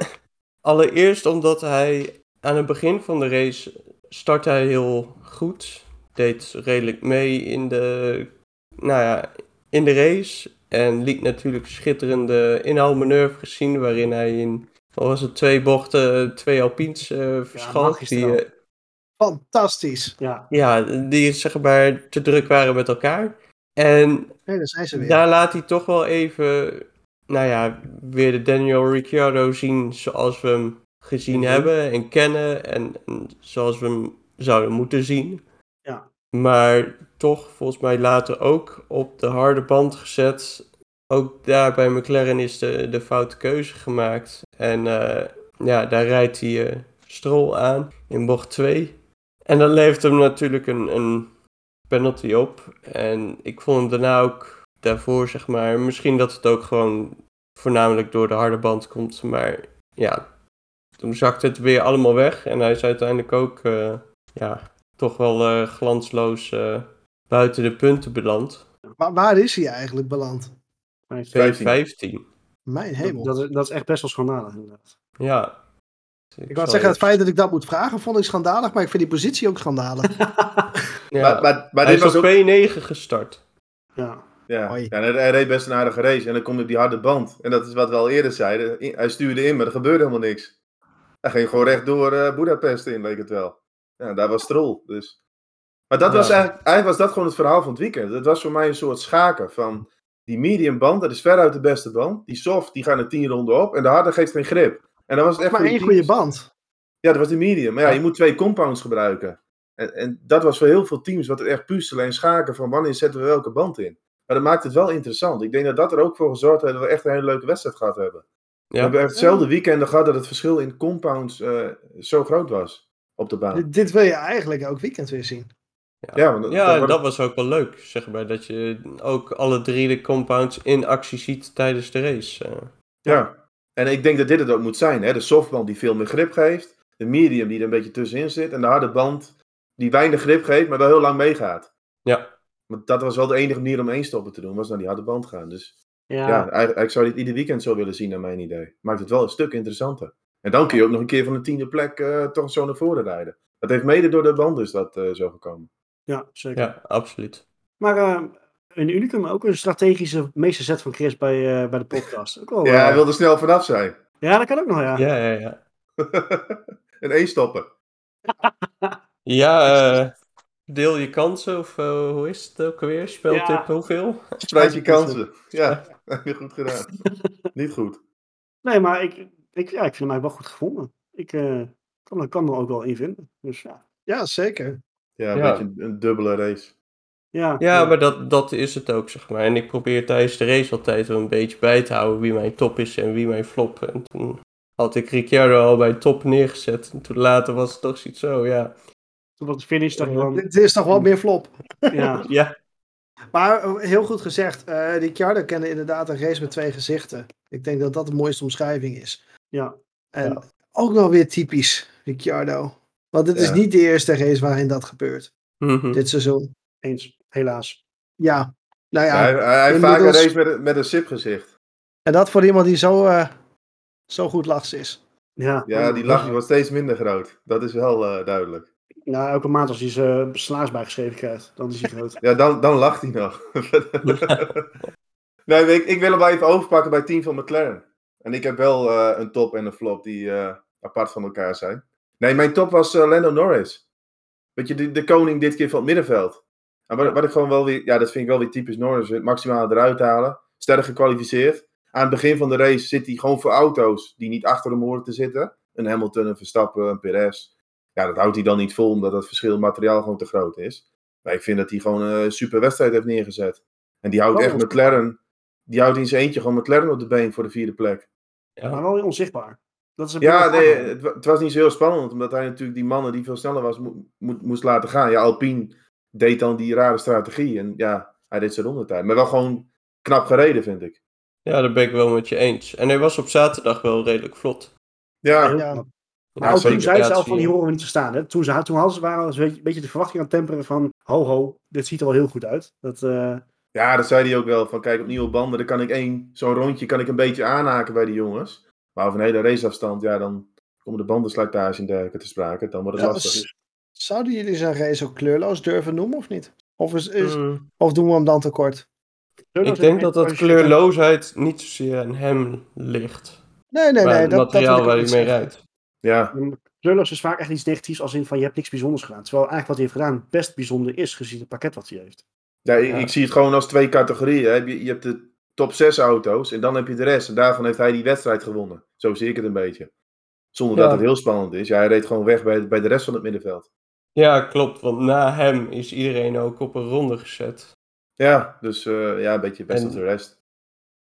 allereerst omdat hij aan het begin van de race startte hij heel goed. Deed redelijk mee in de, nou ja, in de race. En liet natuurlijk schitterende inhaalmanoeuvres zien waarin hij in, wat was het, twee bochten, twee Alpines eh verschalk. magistraal. die, eh, Fantastisch. Ja. ja, die zeg maar te druk waren met elkaar. En Nee, daar zijn ze weer. daar laat hij toch wel even, nou ja, weer de Daniel Ricciardo zien zoals we hem gezien Mhm. hebben en kennen en, en zoals we hem zouden moeten zien. Ja. Maar toch volgens mij later ook op de harde band gezet. Ook daar bij McLaren is de, de foute keuze gemaakt. En eh, ja, daar rijdt hij eh Stroll aan in bocht 2. En dat levert hem natuurlijk een, een penalty op. En ik vond hem daarna ook daarvoor, zeg maar, misschien dat het ook gewoon voornamelijk door de harde band komt. Maar ja, toen zakte het weer allemaal weg. En hij is uiteindelijk ook, eh, ja, toch wel eh, glansloos eh, buiten de punten beland. Maar waar is hij eigenlijk beland? P15. Mijn hemel. Dat, dat, dat is echt best wel schandalig inderdaad. Ja. ik wou zeggen, het feit dat ik dat moet vragen vond ik schandalig, maar ik vind die positie ook schandalig. Ja. Maar, maar, maar hij dit is was op ook... P9 gestart. Ja. Ja, Hoi. ja en hij, hij reed best een aardige race. En dan kom je op die harde band. En dat is wat we al eerder zeiden. Hij stuurde in, maar er gebeurde helemaal niks. Hij ging gewoon recht door eh Budapest in, leek het wel. Ja, daar was Stroll. Dus. Maar dat Ja. was eigenlijk, eigenlijk was dat gewoon het verhaal van het weekend. Dat was voor mij een soort schaken van die medium band, dat is veruit de beste band. Die soft, die gaan er 10 ronden op. En de harde geeft geen grip. En dat was het echt maar één goede band. Ja, dat was de medium. Maar ja, je moet twee compounds gebruiken. En, en dat was voor heel veel teams wat het echt puzzelen en schaken van wanneer zetten we welke band in. Maar dat maakt het wel interessant. Ik denk dat dat er ook voor gezorgd heeft dat we echt een hele leuke wedstrijd gehad hebben. We Ja. hebben hetzelfde weekenden gehad dat het verschil in compounds eh, zo groot was op de baan. Dit, dit wil je eigenlijk elk weekend weer zien. Ja, dat- Ja, dat en wordt- dat was ook wel leuk, zeg maar. Dat je ook alle drie de compounds in actie ziet tijdens de race. eh. Ja, en ik denk dat dit het ook moet zijn. Hè? De softband die veel meer grip geeft. De medium die er een beetje tussenin zit. En de harde band die weinig grip geeft, maar wel heel lang meegaat. Ja. Want dat was wel de enige manier om één stoppen te doen, was naar die harde band gaan. Dus Ja, ja, eigenlijk, eigenlijk zou je dit ieder weekend zo willen zien, naar mijn idee. Maakt het wel een stuk interessanter. En dan kun je ook nog een keer van de tiende plek eh, toch zo naar voren rijden. Dat heeft mede door de band is dat eh, zo gekomen. ja zeker. ja, absoluut. Maar eh, een unicum, ook een strategische meesterzet van Chris bij, eh, bij de podcast. Ook wel, ja, hij wilde snel vanaf zijn. ja, dat kan ook nog, ja. Ja, ja, ja. en één stoppen. Ja, eh, deel je kansen, of eh, hoe is het ook alweer? Speeltip Ja. hoeveel? Spreid je kansen. Ja, heb je goed gedaan. Niet goed. Nee, maar ik, ik, ja, ik vind hem eigenlijk wel goed gevonden. Ik eh, kan, er- kan er ook wel in vinden. Dus ja. Ja, zeker. Ja, een Ja. beetje een, een dubbele race. Ja, Ja, maar dat, dat is het ook, zeg maar. En ik probeer tijdens de race altijd wel een beetje bij te houden wie mijn top is en wie mijn flop. En toen had ik Ricciardo al bij top neergezet. En toen later was het toch zoiets zo, ja. Toen was de finish, van, Dit is toch wel meer flop. ja, Ja, Maar eh, heel goed gezegd, eh Ricciardo kende inderdaad een race met twee gezichten. Ik denk dat dat de mooiste omschrijving is. ja. En Ja. ook wel weer typisch Ricciardo. Want het is niet de eerste race waarin dat gebeurt. Mhm. Dit seizoen. Eens, helaas. Ja, nou ja. Ja, hij hij heeft vaak een race met, een- met een sip gezicht. En dat voor iemand die zo, eh, zo goed lachs is. Ja, Ja, die lach wordt steeds minder groot. Dat is wel eh, duidelijk. Ja, elke maand als hij zijn slaars bijgeschreven krijgt, dan is hij groot. Ja, dan, dan lacht hij nog. nee, ik, ik wil hem wel even overpakken bij het team van McLaren. En ik heb wel eh, een top en een flop die eh, apart van elkaar zijn. Nee, mijn top was eh, Lando Norris. Weet je, de, de koning dit keer van het middenveld. En wat, wat ik gewoon wel weer, ja, dat vind ik wel weer typisch Norris. Het maximaal eruit halen. Sterk gekwalificeerd. Aan het begin van de race zit hij gewoon voor auto's die niet achter hem horen te zitten. Een Hamilton, een Verstappen, een Perez. Ja, dat houdt hij dan niet vol, omdat het verschil materiaal gewoon te groot is. Maar ik vind dat hij gewoon een super wedstrijd heeft neergezet. En die houdt Wel echt McLaren, die houdt in zijn eentje gewoon McLaren op de been voor de vierde plek. Maar ja. wel weer onzichtbaar. Dat is een Ja, nee, het, wa- het was niet zo heel spannend, omdat hij natuurlijk die mannen die veel sneller was, mo- mo- moest laten gaan. Ja, Alpine deed dan die rare strategie en ja, hij deed zijn rondetijd. Maar wel gewoon knap gereden, vind ik. ja, daar ben ik wel met je eens. En hij was op zaterdag wel redelijk vlot. Ja, Ja. Maar ook toen zei ze al van, die horen we niet te staan. Hè? Toen, ze, toen hadden ze, waren ze een beetje, de verwachting aan het temperen van, ho ho, dit ziet er wel heel goed uit. Dat, eh, ja, dat zei hij ook wel. Van kijk, op nieuwe banden, dan kan ik één, zo'n rondje kan ik een beetje aanhaken bij die jongens. Maar over een hele raceafstand, ja, dan komen de bandenslijtage en dergelijke te sprake. Dan wordt het Ja, lastig. dus- Zouden jullie zijn race ook kleurloos durven noemen of niet? Of, is, is, Mm. of doen we hem dan tekort? Ik denk dat dat kleurloosheid niet zozeer aan hem ligt. Nee, nee, maar nee. het Dat, dat materiaal ik waar hij mee rijdt. Ja, Kleurloos is vaak echt iets negatiefs als in van, je hebt niks bijzonders gedaan. Terwijl eigenlijk wat hij heeft gedaan best bijzonder is, gezien het pakket wat hij heeft. Ja, ik, Ja. ik zie het gewoon als twee categorieën. hè. Je, je hebt de top 6 auto's en dan heb je de rest. En daarvan heeft hij die wedstrijd gewonnen. Zo zie ik het een beetje. Zonder Ja. dat het heel spannend is. Ja, hij reed gewoon weg bij, bij de rest van het middenveld. Ja, klopt. Want na hem is iedereen ook op een ronde gezet. Ja, dus eh, ja, een beetje best En- de rest.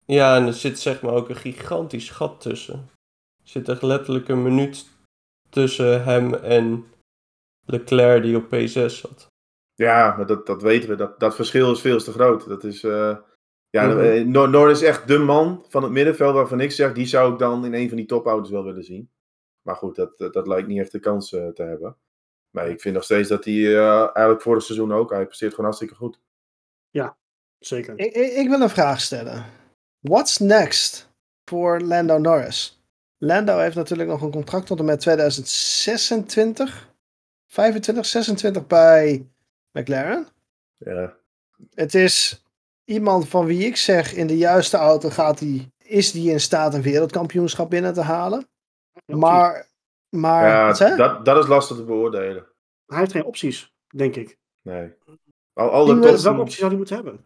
Ja, en er zit zeg maar ook een gigantisch gat tussen. Er zit echt letterlijk een minuut tussen hem en Leclerc die op P6 zat. Ja, maar dat, dat weten we. Dat, dat verschil is veel te groot. Dat is, eh, ja, Nor- Norris is echt de man van het middenveld waarvan ik zeg, die zou ik dan in een van die topauto's wel willen zien. Maar goed, dat, dat, dat lijkt niet echt de kans eh, te hebben. Maar ik vind nog steeds dat hij eh, eigenlijk vorig seizoen ook, hij presteert gewoon hartstikke goed. Zeker. Ik, ik, ik wil een vraag stellen. What's next voor Lando Norris? Lando heeft natuurlijk nog een contract tot en met 2026, 25, 26 bij McLaren. Ja, Het is iemand van wie ik zeg in de juiste auto gaat hij, is die in staat een wereldkampioenschap binnen te halen. Maar, maar ja wat dat, dat is lastig te beoordelen. Hij heeft geen opties, denk ik. Nee. Al, al de Die Welke opties zou hij moeten hebben?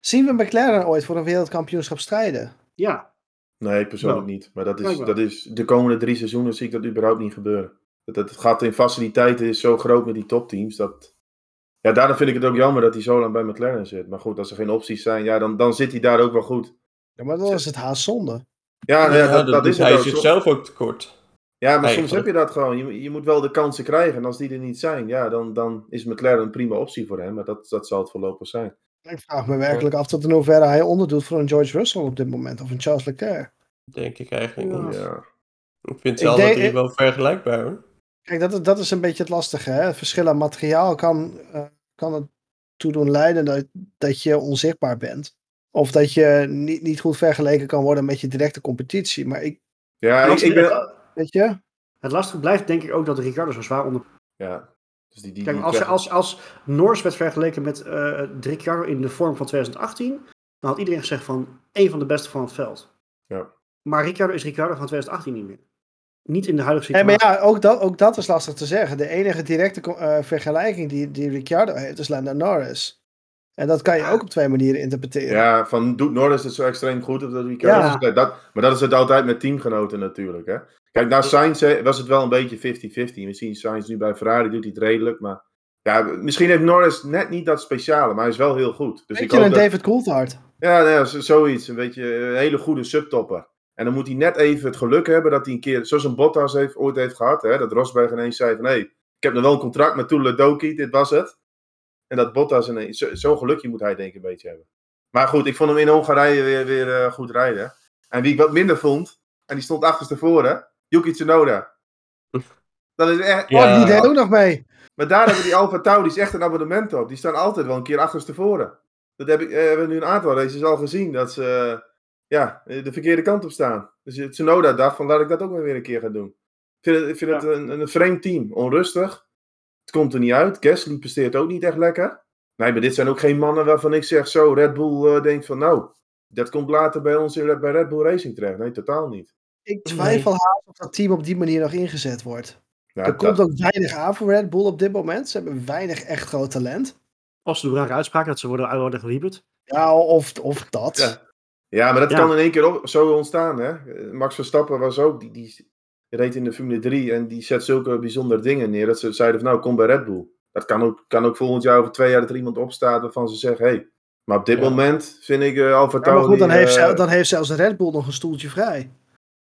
Zien we McLaren ooit voor een wereldkampioenschap strijden? Ja, Nee, persoonlijk Wel. niet. Maar dat is, dat is, de komende drie seizoenen zie ik dat überhaupt niet gebeuren. Het, het gaat in faciliteiten is zo groot met die topteams. Dat, ja, daarom vind ik het ook jammer dat hij zo lang bij McLaren zit. Maar goed, als er geen opties zijn, ja, dan, dan zit hij daar ook wel goed. Ja, maar dan is het haast zonde. Ja, nou ja, dat, dat is hij het ook. zichzelf ook tekort. Ja, maar soms heb je dat gewoon. Je, je moet wel de kansen krijgen. En als die er niet zijn, ja, dan, dan is McLaren een prima optie voor hem. Maar dat, dat zal het voorlopig zijn. Ik vraag me werkelijk af tot in hoeverre hij onderdoet voor een George Russell op dit moment. Of een Charles Leclerc. Denk ik eigenlijk Ja. niet. Ja. Ik vind zelf dat die wel vergelijkbaar hoor. Kijk, dat, is- dat is een beetje het lastige. Hè? Het verschil aan materiaal kan, eh, kan het toe doen leiden dat, dat je onzichtbaar bent. Of dat je niet, niet goed vergeleken kan worden met je directe competitie. Maar ik, Ja, ik, ik ben. weet je, Het lastige blijft denk ik ook dat Ricardo zo zwaar onder... Ja. Dus die, die, Kijk, als, krijgen- als, als Norris werd vergeleken met eh de Ricciardo in de vorm van 2018, dan had iedereen gezegd van één van de beste van het veld. Ja. Maar Ricciardo is Ricciardo van 2018 niet meer. Niet in de huidige Nee, situatie. maar ja, ook dat, ook dat is lastig te zeggen. De enige directe eh, vergelijking die, die Ricciardo heeft is Lando Norris. En dat kan je ook op twee manieren interpreteren. Ja, van doet Norris het zo extreem goed of dat? Ja. Dus Dat, maar dat is het altijd met teamgenoten natuurlijk. Hè? Kijk, naar Sainz hè, was het wel een beetje 50-50. We zien Sainz nu bij Ferrari, doet hij het redelijk. Maar ja, misschien heeft Norris net niet dat speciale, maar hij is wel heel goed. Dus ik Weet je, hoop een dat- David Coulthard. Ja, nou ja, zoiets. Een beetje eh, een hele goede subtopper. En dan moet hij net even het geluk hebben dat hij een keer, zoals een Bottas heeft, ooit heeft gehad, hè, dat Rosberg ineens zei van, hé, ik heb nog wel een contract met Toeledoki, dit was het. En dat Bottas ineens, zo- zo'n gelukje moet hij denk ik een beetje hebben. Maar goed, ik vond hem in Hongarije weer, weer eh, goed rijden. En wie ik wat minder vond, en die stond achterstevoren, Yuki Tsunoda. Dat is echt, Ja. Oh, die deed ook nog mee. maar daar hebben die Alfa Tauris echt een abonnement op. Die staan altijd wel een keer achterstevoren. Dat heb ik, eh, hebben we nu een aantal races al gezien. Dat ze eh, ja, de verkeerde kant op staan. Dus eh, Tsunoda dacht van laat ik dat ook maar weer een keer gaan doen. Ik vind het, ik vind het een, een vreemd team. Onrustig. Het komt er niet uit. Gasly presteert ook niet echt lekker. Nee, maar dit zijn ook geen mannen waarvan ik zeg zo Red Bull eh, denkt van nou, dat komt later bij ons in, bij Red Bull Racing terecht. Nee, totaal niet. Ik twijfel haast of dat team op die manier nog ingezet wordt. Ja, er dat- komt ook weinig aan voor Red Bull op dit moment. Ze hebben weinig echt groot talent. Of ze doen rare uitspraken dat ze worden, worden gewieperd. Ja, of, of dat. Ja. Ja, maar dat Ja. kan in één keer op, zo ontstaan. Hè? Eh, Max Verstappen was ook, die, die reed in de Formule 3 en die zet zulke bijzondere dingen neer. Dat ze zeiden van nou, kom bij Red Bull. Dat kan ook, kan ook volgend jaar over twee jaar dat er iemand opstaat waarvan ze zeggen, hé. Hey. Maar op dit Ja. moment vind ik eh Alfa Ja, maar Tauri... goed, dan heeft, eh, dan heeft zelfs Red Bull nog een stoeltje vrij.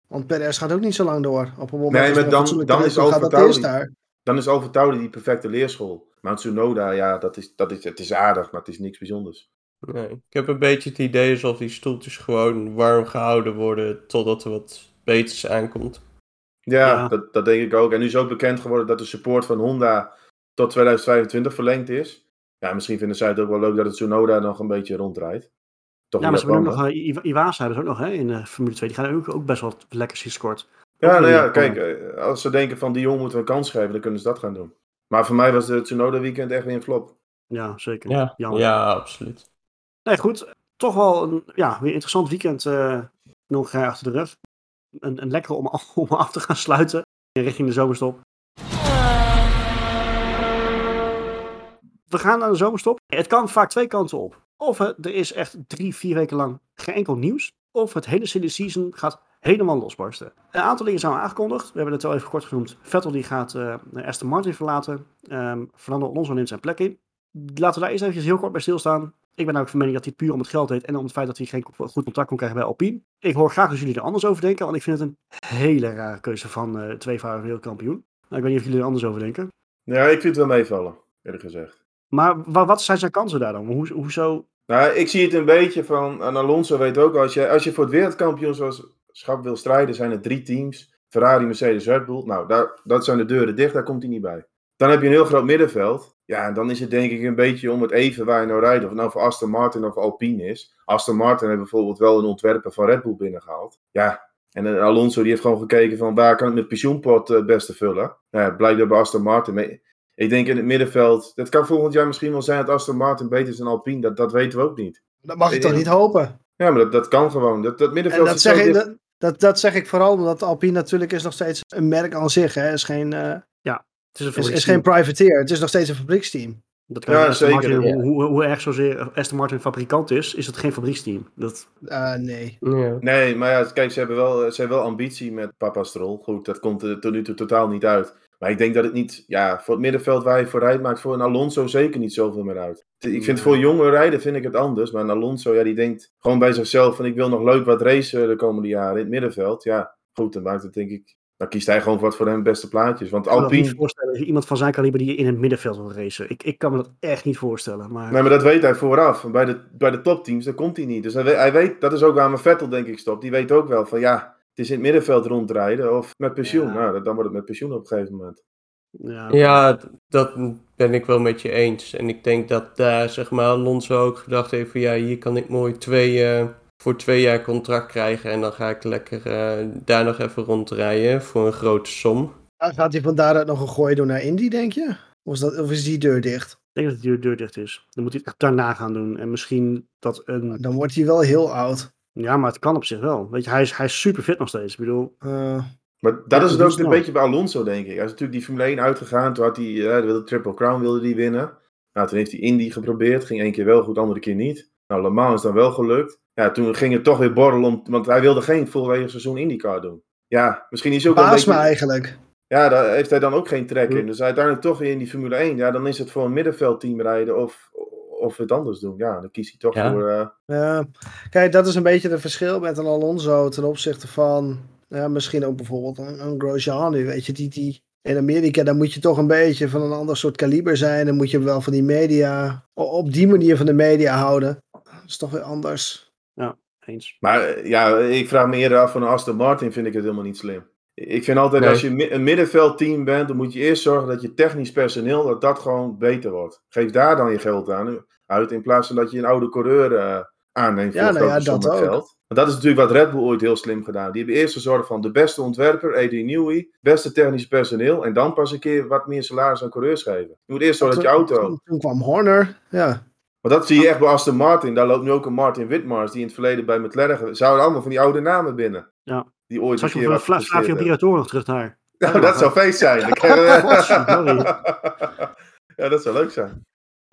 Want Perez gaat ook niet zo lang door. Op een moment Nee, maar dan- dan is Alfa daar. Dan is Alfa die perfecte leerschool. Maar Tsunoda, ja, dat is, dat is, het is aardig, maar het is niks bijzonders. Nee, ik heb een beetje het idee alsof die stoeltjes gewoon warm gehouden worden totdat er wat beters aankomt. Ja, Ja. Dat, dat denk ik ook. En nu is ook bekend geworden dat de support van Honda tot 2025 verlengd is. Ja, misschien vinden zij het ook wel leuk dat het Tsunoda nog een beetje ronddraait. Toch Ja, maar ze hebben ook nog uh, I- Iwasa hebben ze ook nog hè, in eh, Formule 2. Die gaan ook, ook best wel lekker gescoord. Ja, nou ja, kijk, eh, als ze denken van die jongen moeten we een kans geven, dan kunnen ze dat gaan doen. Maar voor mij was de Tsunoda weekend echt weer een flop. Ja, zeker. Ja, Jammer. ja absoluut. Nee, goed. Toch wel een ja, weer interessant weekend eh nog eh, achter de rug. Een, een lekkere om, om af te gaan sluiten richting de zomerstop. We gaan naar de zomerstop. Het kan vaak twee kanten op. Of eh, er is echt drie, vier weken lang geen enkel nieuws. Of het hele silly season gaat helemaal losbarsten. Een aantal dingen zijn al aangekondigd. We hebben het al even kort genoemd. Vettel die gaat eh Aston Martin verlaten. Ehm Fernando Alonso neemt zijn plek in. Laten we daar eerst even heel kort bij stilstaan. Ik ben ook van mening dat hij het puur om het geld deed en om het feit dat hij geen goed contact kon krijgen bij Alpine. Ik hoor graag dat jullie er anders over denken, want ik vind het een hele rare keuze van Nou. Maar wa wat zijn zijn kansen daar dan? Hoe, hoezo? Nou, ik zie het een beetje van, en Alonso weet ook, als je, als je voor het wereldkampioenschap wil strijden, zijn er drie teams. Ferrari, Mercedes, Red Bull. Nou, daar, dat zijn de deuren dicht, daar komt hij niet bij. Dan heb je een heel groot middenveld. Ja, en dan is het denk ik een beetje om het even waar je nou rijdt. Of nou voor Aston Martin of Alpine is. Aston Martin heeft bijvoorbeeld wel een ontwerper van Red Bull binnengehaald. Ja, en Alonso die heeft gewoon gekeken van waar kan ik mijn pensioenpot uh, het beste vullen. Nou, ja, blijkbaar bij Aston Martin. Ik denk in het middenveld, dat kan volgend jaar misschien wel zijn dat Aston Martin beter is dan Alpine. Dat, dat weten we ook niet. Dat mag je toch niet hopen? Ja, maar dat, dat kan gewoon. Dat, dat middenveld en dat zeg, ik, dat, dat, dat, zeg ik vooral omdat Alpine natuurlijk is nog steeds een merk aan zich. Hè. Is geen, uh, ja, het is, is, is, geen privateer. Het is nog steeds een fabrieksteam. Dat kan ja, zeker. Martin, ja. hoe, hoe erg zozeer Aston Martin fabrikant is, is het geen fabrieksteam. Dat... Uh, nee. Ja. Nee, maar ja, kijk, ze hebben wel, ze hebben wel ambitie met Papa Stroll. Goed, dat komt er tot nu toe totaal niet uit. Maar ik denk dat het niet, ja, voor het middenveld waar je voor rijdt, maakt voor een Alonso zeker niet zoveel meer uit. Ik vind voor jonge rijden vind ik het anders. Maar een Alonso, ja, die denkt gewoon bij zichzelf van ik wil nog leuk wat racen de komende jaren in het middenveld. Ja, goed, dan maakt het denk ik dan kiest hij gewoon wat voor hem beste plaatjes. Want Ik kan me Alpine... niet voorstellen, iemand van zijn kaliber die in het middenveld wil racen. Ik, ik kan me dat echt niet voorstellen. Maar... Nee, maar dat weet hij vooraf. Bij de, bij de topteams, daar komt hij niet. Dus hij weet, hij weet, dat is ook waar mijn Vettel denk ik stopt. Die weet ook wel van ja, is in het middenveld rondrijden of met pensioen. Ja. Nou, dan wordt het met pensioen op een gegeven moment. ja, Ja, dat ben ik wel met je eens. En ik denk dat daar, zeg maar, Alonso ook gedacht heeft van ja, hier kan ik mooi twee, eh, voor twee jaar contract krijgen. En dan ga ik lekker eh, daar nog even rondrijden voor een grote som. Ah, Gaat hij van daaruit nog een gooi doen naar Indy, denk je? Of is, dat, of is die deur dicht? Ik denk dat de deur dicht is. Dan moet hij het echt daarna gaan doen. En misschien dat een... Dan wordt hij wel heel oud. Ja, maar het kan op zich wel. Weet je, hij is, hij is super fit nog steeds. Ik bedoel, Eh, Maar dat Ja, is het ook snel. een beetje bij Alonso, denk ik. Hij is natuurlijk die Formule 1 uitgegaan. Toen had hij eh, de Triple Crown wilde hij winnen. Nou, toen heeft hij Indy geprobeerd. Ging één keer wel goed, andere keer niet. Nou, Le Mans is dan wel gelukt. Ja, toen ging het toch weer borrelen, om, want hij wilde geen volledig seizoen IndyCar doen. Ja, misschien is hij ook wel een baas me beetje... eigenlijk. Ja, daar heeft hij dan ook geen trek in. Dus uiteindelijk toch weer in die Formule 1. Ja, dan is het voor een middenveldteam rijden of, of het anders doen. Ja, dan kiest hij toch Ja. voor... eh, Ja. Kijk, dat is een beetje het verschil met een Alonso ten opzichte van ja, misschien ook bijvoorbeeld een, een Grosjean nu. Weet je, die, die in Amerika, dan moet je toch een beetje van een ander soort kaliber zijn. Dan moet je wel van die media, op die manier van de media houden. Dat is toch weer anders. eens. Maar eh, ja, ik vraag me eerder af van een Aston Martin vind ik het helemaal niet slim. Ik vind altijd Nee. als je een middenveldteam bent, dan moet je eerst zorgen dat je technisch personeel, dat dat gewoon beter wordt. Geef daar dan je geld aan uit, in plaats van dat je een oude coureur eh, aanneemt voor Ja, een nou grote ja, som dat ook. geld. Want dat is natuurlijk wat Red Bull ooit heel slim gedaan. Die hebben eerst gezorgd van de beste ontwerper, Adrian Newey, beste technisch personeel, en dan pas een keer wat meer salaris aan coureurs geven. Je moet eerst zorgen dat je auto... Toen, toen kwam Horner. Ja. Maar dat zie je echt bij Aston Martin. Daar loopt nu ook een Martin Whitmars, die in het verleden bij McLaren... Zouden allemaal van die oude namen binnen. Ja. Die ooit een je keer wat Flavio. Briatore nog terug daar? Nou, dat zou feest zijn. Ja, dat zou leuk zijn.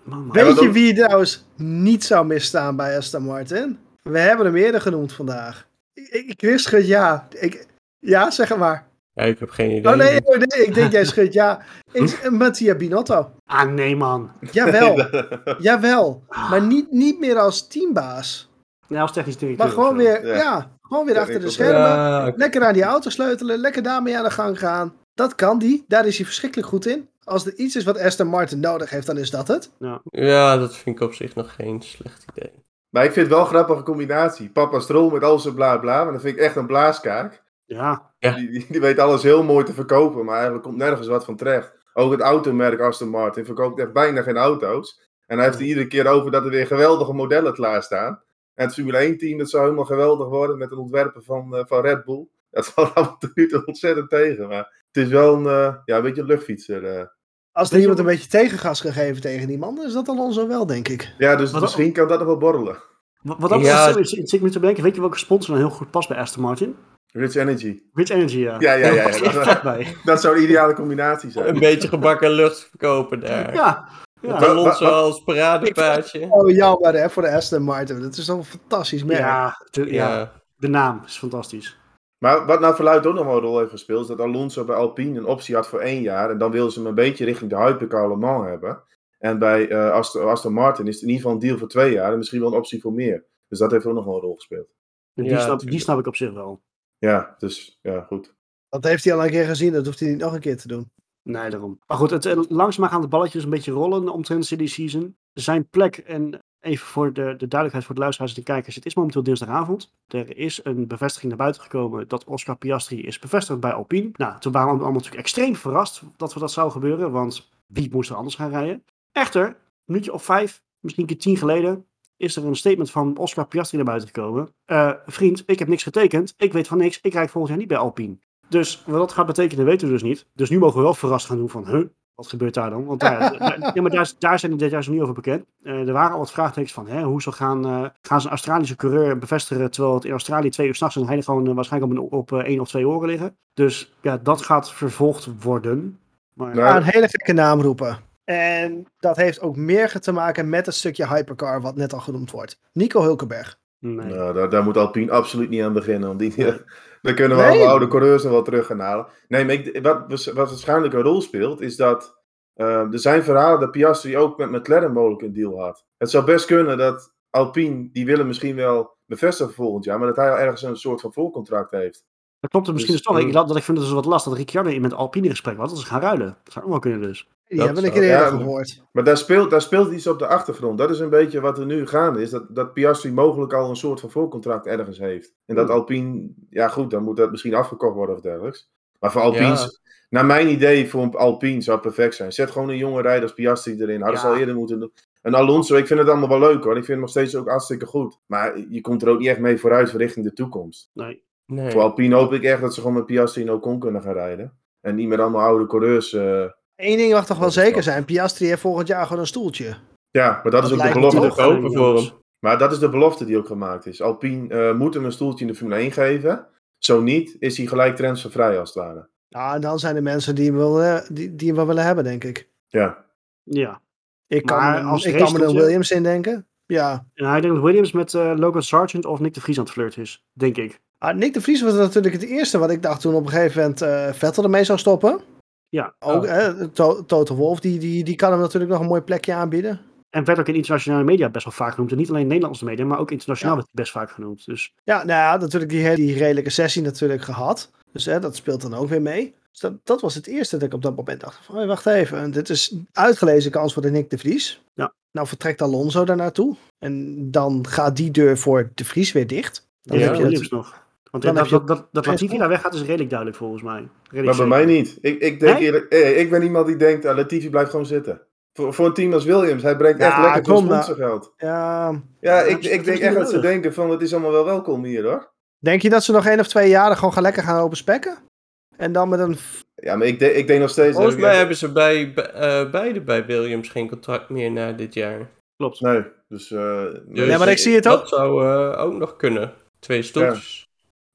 Man, Weet je dan- wie trouwens niet zou misstaan bij Aston Martin? We hebben hem eerder genoemd vandaag. Ik, ik, schudt ja. Ik, ja, zeg het maar. Ja, ik heb geen idee. Oh nee, oh, nee, ik denk jij schudt ja. Ik, Mattia Binotto. Ah, nee, man. Jawel, jawel. Maar niet, niet meer als teambaas. Ja, als technisch directeur. Maar gewoon weer, Ja. ja. gewoon weer Ja, achter ik de schermen. Ja. Lekker aan die auto sleutelen, lekker daarmee aan de gang gaan. Dat kan die, daar is hij verschrikkelijk goed in. Als er iets is wat Aston Martin nodig heeft, dan is dat het. ja, dat vind ik op zich nog geen slecht idee. Maar ik vind het wel een grappige combinatie. Papa Stroll met al zijn bla bla. Maar dat vind ik echt een blaaskaak. Ja, Ja. Die, die, die weet alles heel mooi te verkopen. Maar eigenlijk komt nergens wat van terecht. Ook het automerk Aston Martin verkoopt echt bijna geen auto's. En hij heeft er iedere keer over dat er weer geweldige modellen klaarstaan. En het Formule 1 team, dat zou helemaal geweldig worden met een ontwerpen van, eh, van Red Bull. Dat valt toe ontzettend tegen. Maar het is wel een, eh, ja, een beetje een luchtfietser. eh. Als er iemand een beetje tegengas kan geven tegen die man, dan is dat Alonso wel, denk ik. Ja, dus Wat- misschien kan dat nog wel borrelen. wat, wat dat Ja. betreft, ik zit me te bedenken, weet je welke sponsor nou heel goed past bij Aston Martin? Rich Energy. Rich Energy, ja. Ja, ja, ja, ja. bij. Dat zou de ideale combinatie zijn. Een beetje gebakken lucht verkopen daar. Ja, Met ja. Alonso als paradepaardje. Oh, jammer hè, voor de Aston Martin. Dat is toch een fantastisch merk. Ja, Ja. de naam is fantastisch. Maar wat nou verluidt ook nog wel een rol heeft gespeeld, is dat Alonso bij Alpine een optie had voor één jaar. En dan wilden ze hem een beetje richting de Hypercar Le Mans hebben. En bij eh, Aston, Aston Martin is het in ieder geval een deal voor twee jaar en misschien wel een optie voor meer. Dus dat heeft ook nog wel een rol gespeeld. Die, snap, die snap ik op zich wel. Ja, dus ja, goed. Dat heeft hij al een keer gezien, dat hoeft hij niet nog een keer te doen. Nee, daarom. Maar goed, het, langzaam gaan de balletjes een beetje rollen omtrent City Season. Zijn plek, en even voor de, de duidelijkheid voor de luisteraars en de kijkers, het is momenteel dinsdagavond. Er is een bevestiging naar buiten gekomen dat Oscar Piastri is bevestigd bij Alpine. Nou, toen waren we allemaal natuurlijk extreem verrast dat we dat zou gebeuren, want wie moest er anders gaan rijden? Echter, een minuutje of vijf, misschien een keer tien geleden, is er een statement van Oscar Piastri naar buiten gekomen. Eh, vriend, ik heb niks getekend, ik weet van niks, ik rijd volgend jaar niet bij Alpine. Dus wat dat gaat betekenen, weten we dus niet. Dus nu mogen we wel verrast gaan doen van, huh, wat gebeurt daar dan? Want daar, ja, maar daar, daar zijn de details nog niet over bekend. Eh, er waren al wat vraagtekens van, hè, hoe ze gaan, eh, gaan ze een Australische coureur bevestigen, terwijl het in Australië twee uur s'nachts en hij gewoon eh, waarschijnlijk op, een- op één of twee oren liggen. Dus ja, dat gaat vervolgd worden. Maar, Nou, Ja, een hele gekke naam roepen. En dat heeft ook meer te maken met het stukje hypercar wat net al genoemd wordt. Nico Hulkenberg. Nee. Nou, daar, daar moet Alpine absoluut niet aan beginnen. Want die, dan kunnen we Nee. alle oude coureurs nog wel terug gaan halen. Nee, maar ik, wat, wat waarschijnlijk een rol speelt, is dat eh, er zijn verhalen dat Piastri ook met McLaren mogelijk een deal had. Het zou best kunnen dat Alpine, die willen misschien wel bevestigen voor volgend jaar, maar dat hij al ergens een soort van volcontract heeft. Dat klopt er misschien Dus, dus, toch. mm. Ik, dat, dat ik vind het dus wat lastig dat Ricciardo met Alpine in gesprek was. Dat ze gaan ruilen. Dat zou ook wel kunnen dus. Die Dat hebben we een keer eerder gehoord. Maar daar speelt, daar speelt iets op de achtergrond. Dat is een beetje wat er nu gaande is. Dat, dat Piastri mogelijk al een soort van voorcontract ergens heeft. En dat Hmm. Alpine, ja goed, dan moet dat misschien afgekocht worden of dergelijks. Maar voor Alpine, Ja. naar mijn idee, voor een Alpine zou het perfect zijn. Zet gewoon een jonge rijder als Piastri erin. Hadden ze al eerder moeten doen. En Alonso, ik vind het allemaal wel leuk hoor. Ik vind hem nog steeds ook hartstikke goed. Maar je komt er ook niet echt mee vooruit richting de toekomst. Nee. Nee. Voor Alpine hoop ik echt dat ze gewoon met Piastri en Ocon kunnen gaan rijden. En niet met allemaal oude coureurs. eh, Eén ding mag toch wel zeker zijn. Piastri heeft volgend jaar gewoon een stoeltje. ja, maar dat is ook de belofte. Open voor hem. Maar dat is de belofte die ook gemaakt is. Alpine eh, moet hem een stoeltje in de Formule 1 geven. Zo niet, is hij gelijk transfervrij als het ware. Ja, en dan zijn er mensen die hem, wel, eh, die, die hem wel willen hebben, denk ik. Ja, Ja. Ik kan, Maar als ik kan me een racestoeltje- Williams indenken. Ja. En hij denkt dat Williams met eh, Logan Sargent of Nick de Vries aan het flirten is. Denk ik. Ah, Nick de Vries was natuurlijk het eerste wat ik dacht toen op een gegeven moment eh, Vettel ermee zou stoppen. Ja. Ook Oh. hè, To- Toto Wolf, die, die, die kan hem natuurlijk nog een mooi plekje aanbieden. En werd ook in internationale media best wel vaak genoemd. En niet alleen Nederlandse media, maar ook internationaal Ja. werd hij best vaak genoemd. Dus Ja, nou ja, natuurlijk die, die redelijke sessie natuurlijk gehad. Dus hè, dat speelt dan ook weer mee. Dus dat, dat was het eerste dat ik op dat moment dacht van, wacht even, dit is uitgelezen kans voor de Nick de Vries. Ja. Nou vertrekt Alonso daar naartoe. En dan gaat die deur voor de Vries weer dicht. Dan Ja, heb je Williams het, nog. Want Dan dat, je- dat, dat, dat Latifi daar weggaat is redelijk duidelijk volgens mij. Redelijk maar bij zeker. mij niet. Ik, ik denk Nee? eerlijk, eh, ik ben iemand die denkt, ah, Latifi blijft gewoon zitten. Voor, voor een team als Williams, hij brengt echt lekker veel kom nou. sponsorgeld. ja, Ja, Ja, ik, dat ik denk echt dat ze denken van, het is allemaal wel welkom hier hoor. denk je dat ze nog één of twee jaren gewoon gaan lekker gaan open spekken? En dan met een... Ja, maar ik, de- ik denk nog steeds... Volgens dat- mij hebben ze bij, be- eh, beide bij Williams geen contract meer na dit jaar. Klopt. Nee, dus... eh, Dus Ja, maar ik zie het ook. Dat zou eh, ook nog kunnen. Twee stoeltjes.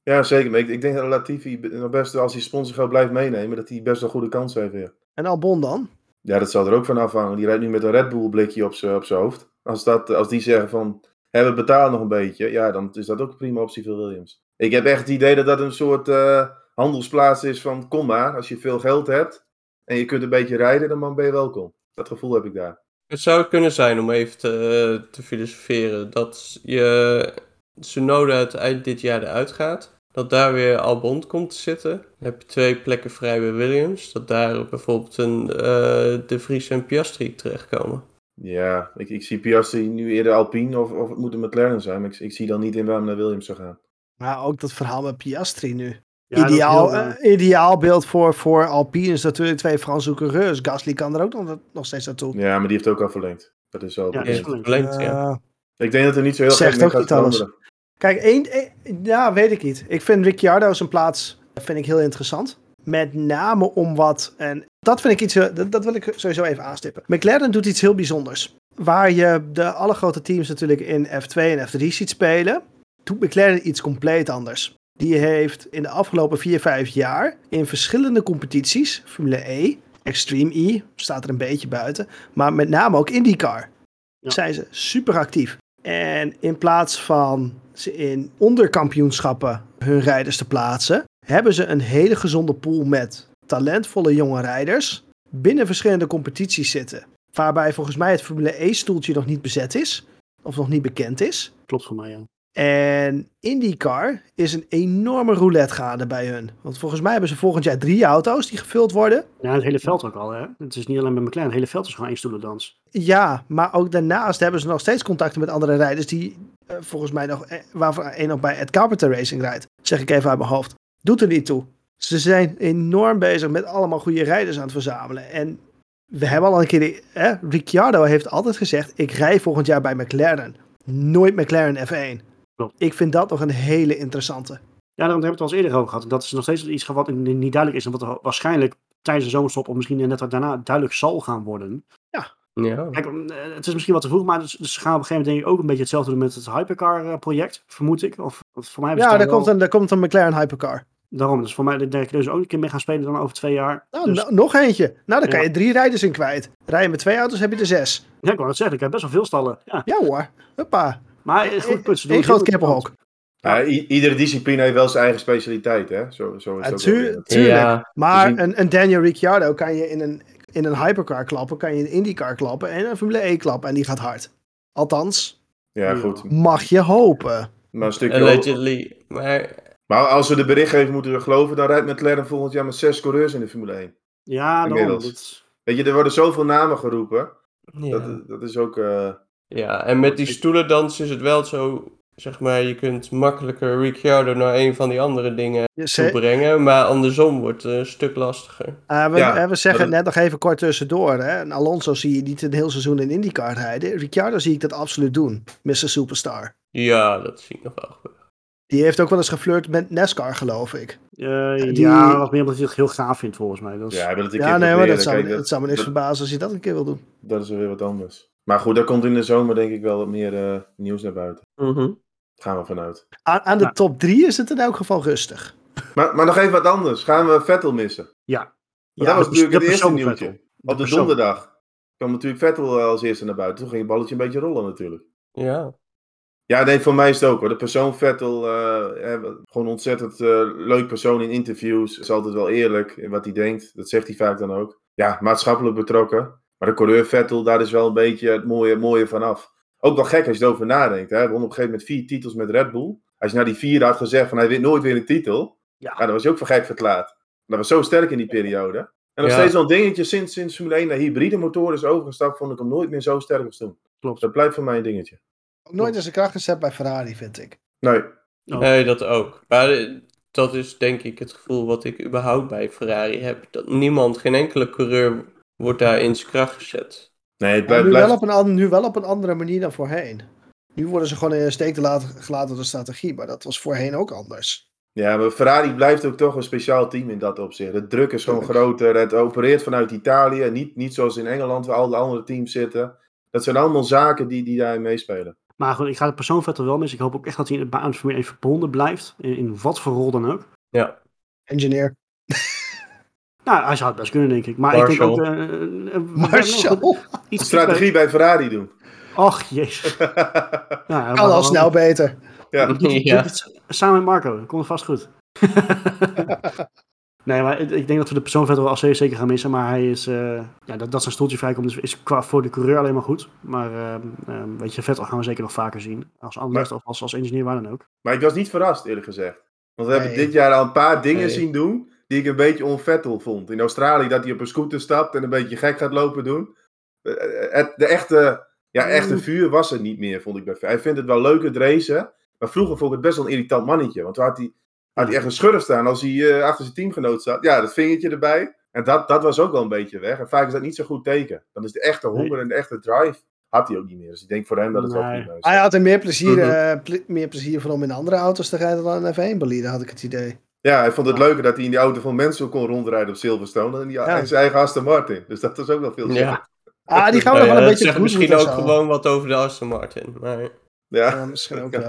Ja, zeker. Maar ik, ik denk dat Latifi nog best, als hij sponsorgeld blijft meenemen, dat hij best wel goede kans heeft weer. En Albon dan? Ja, dat zal er ook van afhangen. Die rijdt nu met een Red Bull blikje op zijn op zijn hoofd. Als, dat, als die zeggen van, hè, we betalen nog een beetje, ja, dan is dat ook een prima optie voor Williams. Ik heb echt het idee dat dat een soort eh, handelsplaats is van, kom maar, als je veel geld hebt en je kunt een beetje rijden, dan ben je welkom. Dat gevoel heb ik daar. Het zou kunnen zijn om even te, te filosoferen dat je Tsunoda het eind dit jaar eruit gaat. Dat daar weer Albon komt te zitten. Dan heb je twee plekken vrij bij Williams. Dat daar bijvoorbeeld een eh, De Vries en Piastri terechtkomen. Ja, ik, ik zie Piastri nu eerder Alpine of, of het moet een McLaren zijn, maar ik, ik zie dan niet in waarom naar Williams zou gaan. Maar ook dat verhaal met Piastri nu. Ja, ideaal, heel, eh, eh, ideaal beeld voor, voor Alpine is natuurlijk twee Franse coureurs. Gasly kan er ook nog, nog steeds naartoe. Ja, maar die heeft ook al verlengd. Dat is zo. Ja, is verlengd. ja. Ik denk dat er niet zo heel veel gaat veranderen. Kijk, één, één- ja, weet ik niet. Ik vind Ricciardo zijn plaats vind ik heel interessant. Met name om wat, en dat vind ik iets, eh, dat, dat wil ik sowieso even aanstippen. McLaren doet iets heel bijzonders. Waar je de alle grote teams natuurlijk in F2 en F3 ziet spelen, doet McLaren iets compleet anders. Die heeft in de afgelopen 4, 5 jaar in verschillende competities, Formule E, Extreme E, staat er een beetje buiten, maar met name ook IndyCar, Ja. zijn ze super actief. En in plaats van ze in onderkampioenschappen hun rijders te plaatsen, hebben ze een hele gezonde pool met talentvolle jonge rijders binnen verschillende competities zitten. Waarbij volgens mij het Formule E-stoeltje nog niet bezet is, of nog niet bekend is. Klopt voor mij, ja. En IndyCar is een enorme roulette gaande bij hun. Want volgens mij hebben ze volgend jaar drie auto's die gevuld worden. Ja, het hele veld ook al, hè. Het is niet alleen bij McLaren, het hele veld is gewoon één stoelendans. Ja, maar ook daarnaast hebben ze nog steeds contacten met andere rijders die eh, volgens mij nog, eh, waarvan één nog bij Ed Carpenter Racing rijdt. Zeg ik even uit mijn hoofd. Doet er niet toe. Ze zijn enorm bezig met allemaal goede rijders aan het verzamelen. En we hebben al een keer, eh, Ricciardo heeft altijd gezegd, ik rij volgend jaar bij McLaren. Nooit McLaren F1. Klopt. Ik vind dat nog een hele interessante. Ja, daar hebben we het al eens eerder over gehad. Dat is nog steeds iets wat niet duidelijk is en wat er waarschijnlijk tijdens de zomerstop of misschien net daarna duidelijk zal gaan worden. Ja. Kijk, eh, het is misschien wat te vroeg, maar dus, dus ze gaan op een gegeven moment denk ik ook een beetje hetzelfde doen met het Hypercar-project, vermoed ik. Of, voor mij Ja, daar komt, een, daar komt een McLaren Hypercar. Daarom, dus voor mij denk ik dus ook een keer mee gaan spelen dan over twee jaar. Nou, dus, no- nog eentje. Nou, dan kan Ja. je drie rijders in kwijt. Rij je met twee auto's, heb je er zes. ja, ik wou het zeggen, ik heb best wel veel stallen. Ja, Ja hoor, huppa. Maar is goed punt. Eén groot kippenhok. Ja, i- iedere discipline heeft wel zijn eigen specialiteit, hè? Zo, zo is ook tuurlijk. Ja. Maar Dus een, een Daniel Ricciardo kan je in een, in een hypercar klappen, kan je in een IndyCar klappen en een Formule E klappen en die gaat hard. Althans, Ja, goed. mag je hopen. Maar, een stukje Allegedly. Maar maar als we de berichtgeving moeten geloven, dan rijdt McLaren volgend jaar met zes coureurs in de Formule 1. Ja. Inmiddels. Dit- Weet je, er worden zoveel namen geroepen. ja. Dat, dat is ook... eh, ja, en met die stoelendans is het wel zo, zeg maar, je kunt makkelijker Ricciardo naar een van die andere dingen toe brengen, maar andersom wordt het een stuk lastiger. we, Ja, eh, we zeggen het net nog even kort tussendoor. Hè? En Alonso zie je niet een heel seizoen in IndyCar rijden. Ricciardo zie ik dat absoluut doen, Mr. Superstar. Ja, dat zie ik nog wel gebeuren. Die heeft ook wel eens geflirt met NASCAR, geloof ik. eh, Die- Ja, was meer omdat hij het heel gaaf vindt, volgens mij. Dat is- ja, hij wil het een Ja, nee, maar dat zou, Kijk, me- dat zou me niks dat- verbazen als je dat een keer wil doen. Dat is weer wat anders. Maar goed, daar komt in de zomer denk ik wel wat meer eh, nieuws naar buiten. Mhm. Gaan we vanuit. Aan, aan de top 3 is het in elk geval rustig. Maar, maar nog even wat anders. Gaan we Vettel missen? Ja. Want Ja, dat was natuurlijk het eerste nieuwtje. Vettel. Op de persoon. donderdag kwam natuurlijk Vettel eh, als eerste naar buiten. Toen ging het balletje een beetje rollen natuurlijk. Ja. Ja, nee, voor mij is het ook hoor. De persoon Vettel, eh, eh, gewoon ontzettend eh, leuk persoon in interviews. Is altijd wel eerlijk in wat hij denkt. Dat zegt hij vaak dan ook. Ja, maatschappelijk betrokken. Maar de coureur Vettel, daar is wel een beetje het mooie, mooie vanaf. Ook wel gek als je erover nadenkt. Hè. Hij won op een gegeven moment vier titels met Red Bull. Als je na die vier had gezegd van hij wint nooit weer een titel. Ja. Ja, dan was je ook voor gek verklaard. Dat was zo sterk in die periode. En nog Ja. steeds wel een dingetje sinds, sinds Formule 1 naar hybride motoren is overgestapt. Vond ik hem nooit meer zo sterk als toen. Klopt. Dat blijft voor mij een dingetje. Ook nooit eens een kracht gezet bij Ferrari, vind ik. Nee. Oh. Nee, dat ook. Maar eh, dat is denk ik het gevoel wat ik überhaupt bij Ferrari heb. Dat niemand, geen enkele coureur wordt daar in zijn kracht gezet. Nee, het blijft, nu, wel op een, nu wel op een andere manier dan voorheen. Nu worden ze gewoon in een steek te laten, gelaten door de strategie, maar dat was voorheen ook anders. Ja, maar Ferrari blijft ook toch een speciaal team in dat opzicht. De druk is gewoon groter. Het opereert vanuit Italië. Niet, niet zoals in Engeland waar al de andere teams zitten. Dat zijn allemaal zaken die, die daarin meespelen. Maar goed, ik ga de persoon Vettel wel missen. Ik hoop ook echt dat hij aan de Formule 1 verbonden blijft. In, in wat voor rol dan ook. Ja. Engineer. Nou, hij zou het best kunnen, denk ik. Maar ik denk ook... Marshall. eh, eh, Marshall. Iets strategie bij Ferrari doen. Och, jezus. Ja, Kan al snel beter. ja. Samen met Marco, dat komt vast goed. nee, maar ik denk dat we de persoon Vettel als zeker gaan missen. Maar hij is, eh, ja, dat, dat zijn stoeltje vrijkomt is, is qua voor de coureur alleen maar goed. Maar ehm, ehm, weet je, Vettel gaan we zeker nog vaker zien. Als analist of als, als engineer, waar dan ook. Maar ik was niet verrast, eerlijk gezegd. Want we hebben dit jaar al een paar dingen Nee. zien doen die ik een beetje onvettel vond. In Australië dat hij op een scooter stapt en een beetje gek gaat lopen doen. Eh, het- De echte, ja, echte vuur was er niet meer, vond ik bij. Hij vindt het wel leuk, het racen. Maar vroeger vond ik het best wel een irritant mannetje. Want toen had hij, had hij echt een schurf staan als hij eh, achter zijn teamgenoot zat. Ja, dat vingertje erbij. En dat, dat was ook wel een beetje weg. En vaak is dat niet zo goed teken. Dan is de echte honger en de echte drive had hij ook niet meer. Dus ik denk voor hem dat het wel prima is. Hij had er meer plezier, Mhm. eh, ple- meer plezier van om in andere auto's te rijden dan een F1-bolide, had ik het idee. Ja, hij vond het leuker dat hij in die auto van mensen kon rondrijden op Silverstone dan in, die, in zijn eigen Aston Martin. Dus dat was ook wel veel Ja. zeggen. Ah, die gaan we Nou nog ja, wel een beetje zegt goed misschien ook zo. gewoon wat over de Aston Martin. Maar... Ja. Ja, misschien ook wel.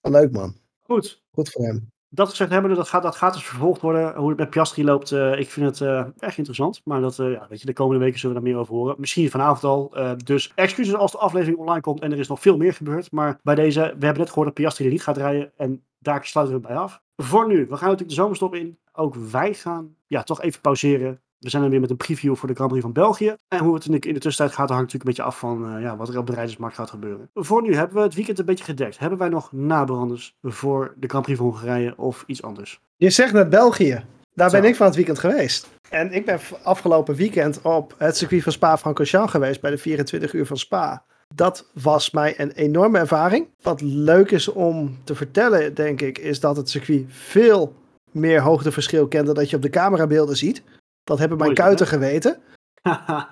Wel Leuk man. Goed, Goed voor hem. Dat gezegd hebben, dat gaat, dat gaat dus vervolgd worden. Hoe het met Piastri loopt, eh, ik vind het erg interessant. Maar dat, eh, ja, weet je, de komende weken zullen we daar meer over horen. Misschien vanavond al. eh, dus excuses als de aflevering online komt en er is nog veel meer gebeurd. Maar bij deze, we hebben net gehoord dat Piastri er niet gaat rijden. En daar sluiten we bij af. Voor nu, we gaan natuurlijk de zomerstop in. Ook wij gaan ja, toch even pauzeren. We zijn er weer met een preview voor de Grand Prix van België. En hoe het in de, in de tussentijd gaat, hangt natuurlijk een beetje af van eh, ja, wat er op de rijdersmarkt gaat gebeuren. Voor nu hebben we het weekend een beetje gedekt. Hebben wij nog nabranders voor de Grand Prix van Hongarije of iets anders? Je zegt net België. Daar ben ik van het weekend geweest. En ik ben afgelopen weekend op het circuit van Spa-Francorchamps geweest bij de 24 uur van Spa. Dat was mij een enorme ervaring. Wat leuk is om te vertellen, denk ik, is dat het circuit veel meer hoogteverschil kent dan dat je op de camerabeelden ziet. Dat hebben mijn kuiten geweten.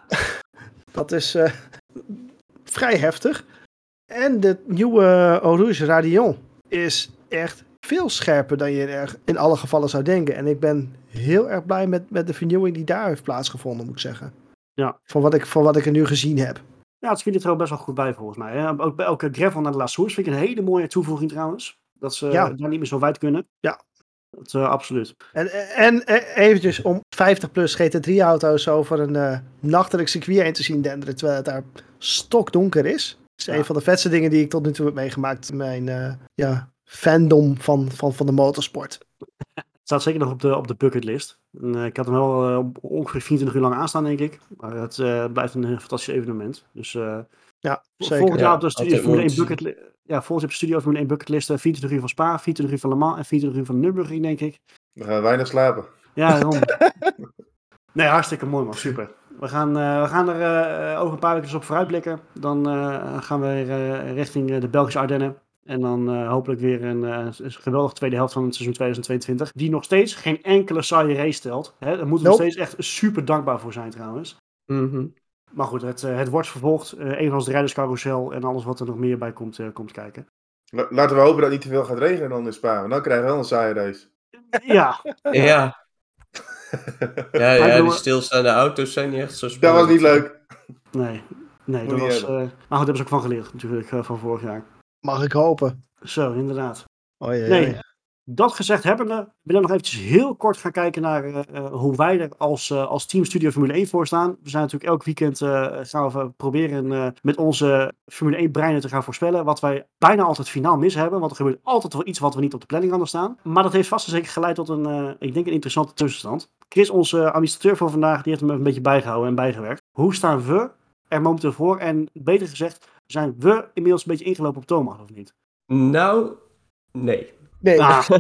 Dat is eh, vrij heftig. En de nieuwe Rouge Radion is echt veel scherper dan je er in alle gevallen zou denken. En ik ben heel erg blij met, met de vernieuwing die daar heeft plaatsgevonden, moet ik zeggen. Ja. Van wat ik, van wat ik er nu gezien heb. Ja, het schiet er ook best wel goed bij volgens mij. Hè? Ook bij elke gravel naar de La Source vind ik een hele mooie toevoeging trouwens. Dat ze Ja. daar niet meer zo wijd kunnen. Ja. Dat, eh, absoluut. En, en eh, eventjes om 50 plus GT3 auto's over een eh nachtelijk circuit heen te zien denderen, terwijl het daar stokdonker is. is een van de vetste dingen die ik tot nu toe heb meegemaakt. Mijn uh, ja, fandom van, van, van de motorsport. Het staat zeker nog op de, op de bucketlist. En, uh, ik had hem wel uh, ongeveer 24 uur lang aanstaan, denk ik. Maar het blijft een fantastisch evenement. Dus ja, zeker. volgend jaar ja, op de studio Formule 1 bucketlist. Ja, volgens op studio Formule 1 bucketlist 24 uur van Spa, 24 uur van Le Mans en 24 uur van Nürburgring, denk ik. We gaan weinig slapen. Ja, daarom. nee, hartstikke mooi man, super. We gaan, uh, we gaan er uh, over een paar weken op vooruitblikken. Dan uh, gaan we weer richting de Belgische Ardennen. En dan hopelijk weer een, een geweldige tweede helft van het seizoen 2022. Die nog steeds geen enkele saaie race stelt. Hè? Daar moeten we nope. nog steeds echt super dankbaar voor zijn trouwens. Mm -hmm. Maar goed, het, het wordt vervolgd. evenals de rijderscarousel en alles wat er nog meer bij komt, komt kijken. Laten we hopen dat het niet te veel gaat regenen dan in Spa. Dan krijgen we wel een saaie race. Ja. ja. ja, ja, die stilstaande auto's zijn niet echt zo spannend. Dat was niet leuk. Nee, nee dat was... Uh, maar goed, hebben ze ook van geleerd natuurlijk uh, van vorig jaar. Mag ik hopen. Zo, inderdaad. Oh, jee, nee, jee. Dat gezegd hebbende, wil ik nog eventjes heel kort gaan kijken naar uh, hoe wij er als, als Team Studio Formule 1 voor staan. We zijn natuurlijk elk weekend gaan we proberen met onze Formule 1 breinen te gaan voorspellen. Wat wij bijna altijd finaal mis hebben. Want er gebeurt altijd wel iets wat we niet op de planning hadden staan. Maar dat heeft vast en zeker geleid tot een, ik denk een interessante tussenstand. Chris, onze administrateur van vandaag, die heeft hem een beetje bijgehouden en bijgewerkt. Hoe staan we er momenteel voor? En beter gezegd, zijn we inmiddels een beetje ingelopen op Thomas, of niet? Nou, nee. Nee. Ah,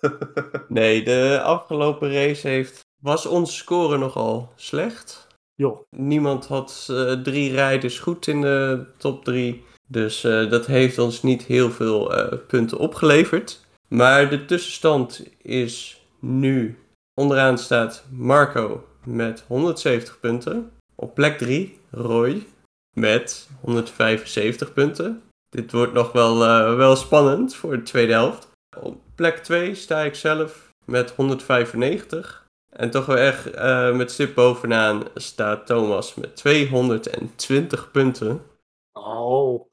nee, de afgelopen race heeft, was onze score nogal slecht. joh. Niemand had uh, drie rijders goed in de top drie. Dus uh, dat heeft ons niet heel veel uh, punten opgeleverd. Maar de tussenstand is nu onderaan staat Marco met 170 punten. Op plek 3 Roy met 175 punten. Dit wordt nog wel, uh, wel spannend voor de tweede helft. Op plek 2 sta ik zelf met 195. En toch wel echt uh, met stip bovenaan staat Thomas met 220 punten. Oh, dat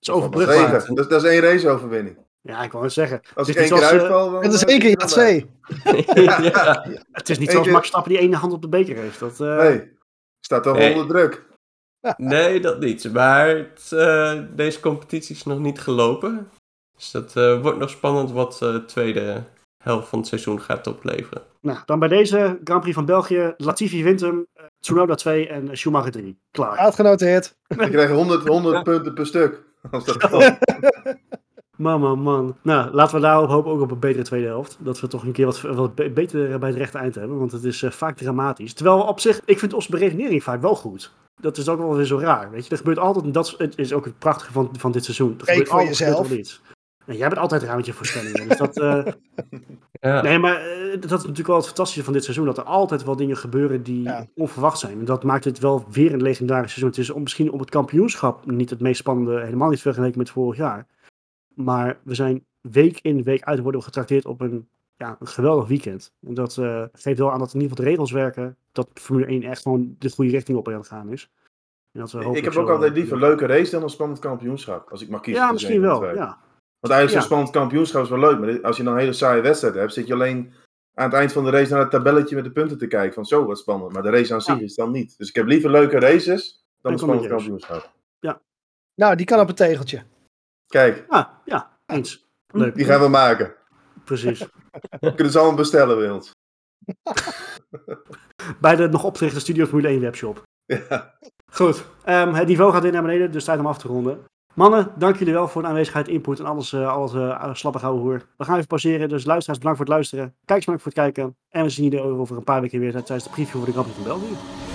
is overbrugbaar. dat, dat is één raceoverwinning. Ja, ik wou het zeggen. Als Het ik is één niet keer zoals, eh, uitval, dan... Het is één keer het ja, wel. twee. ja. Het is niet Eén zoals keer- Max Stappen die ene hand op de beker heeft. Dat, eh, Nee, staat toch Nee. onder druk. Nee, dat niet. Maar het, eh, deze competitie is nog niet gelopen. Dus dat eh, wordt nog spannend wat de tweede helft van het seizoen gaat opleveren. Nou, dan bij deze Grand Prix van België. Latifi wint hem. eh, Tsunoda 2 en Schumacher 3. Klaar. Uitgenoteerd. Je krijgt 100, 100 punten per stuk. Als dat kan. Man, man, man. Nou, laten we daarop hopen ook op een betere tweede helft. Dat we toch een keer wat, wat be- beter bij het rechte eind hebben. Want het is eh, vaak dramatisch. Terwijl op zich, ik vind onze beredenering vaak wel goed. Dat is ook wel weer zo raar. Weet je, er gebeurt altijd, en dat is- ook het prachtige van, van dit seizoen. Er gebeurt voor altijd gebeurt jezelf. wel iets. En jij bent altijd raar met je voorspellingen. Dus dat, eh, Ja. nee, maar eh, dat is natuurlijk wel het fantastische van dit seizoen. Dat er altijd wel dingen gebeuren die Ja. onverwacht zijn. En dat maakt het wel weer een legendarisch seizoen. Het is om, misschien op het kampioenschap niet het meest spannende. Helemaal niet vergeleken met vorig jaar. Maar we zijn week in, week uit worden we getrakteerd op een, ja, een geweldig weekend. En dat eh, geeft wel aan dat in ieder geval de regels werken. Dat Formule 1 echt gewoon de goede richting op aan het gaan is. En dat we Ik heb ook altijd eh, liever een leuke race dan een spannend kampioenschap. Als ik mag kiezen. Ja, misschien wel. Ja. Want eigenlijk Ja. zo'n spannend kampioenschap is wel leuk. Maar als je dan een hele saaie wedstrijd hebt, zit je alleen aan het eind van de race naar het tabelletje met de punten te kijken. Van zo, wat spannend. Maar de race aan zich Ja. is dan niet. Dus ik heb liever leuke races dan een spannend kampioenschap. Nou, die kan op een tegeltje. Kijk, Ah, ja, eens. Leuk. die gaan we maken. Precies. Kunnen ze allemaal bestellen bij ons. Bij de nog opgerichte Studio Formule 1 webshop. Ja. Goed, ehm, het niveau gaat weer naar beneden, dus tijd om af te ronden. Mannen, dank jullie wel voor de aanwezigheid, input en alles, eh alles eh slappe hoer. We gaan even pauzeren, dus luisteraars bedankt voor het luisteren. Kijkers bedankt voor het kijken. En we zien jullie over een paar weken weer tijdens de preview voor de Grand Prix van België.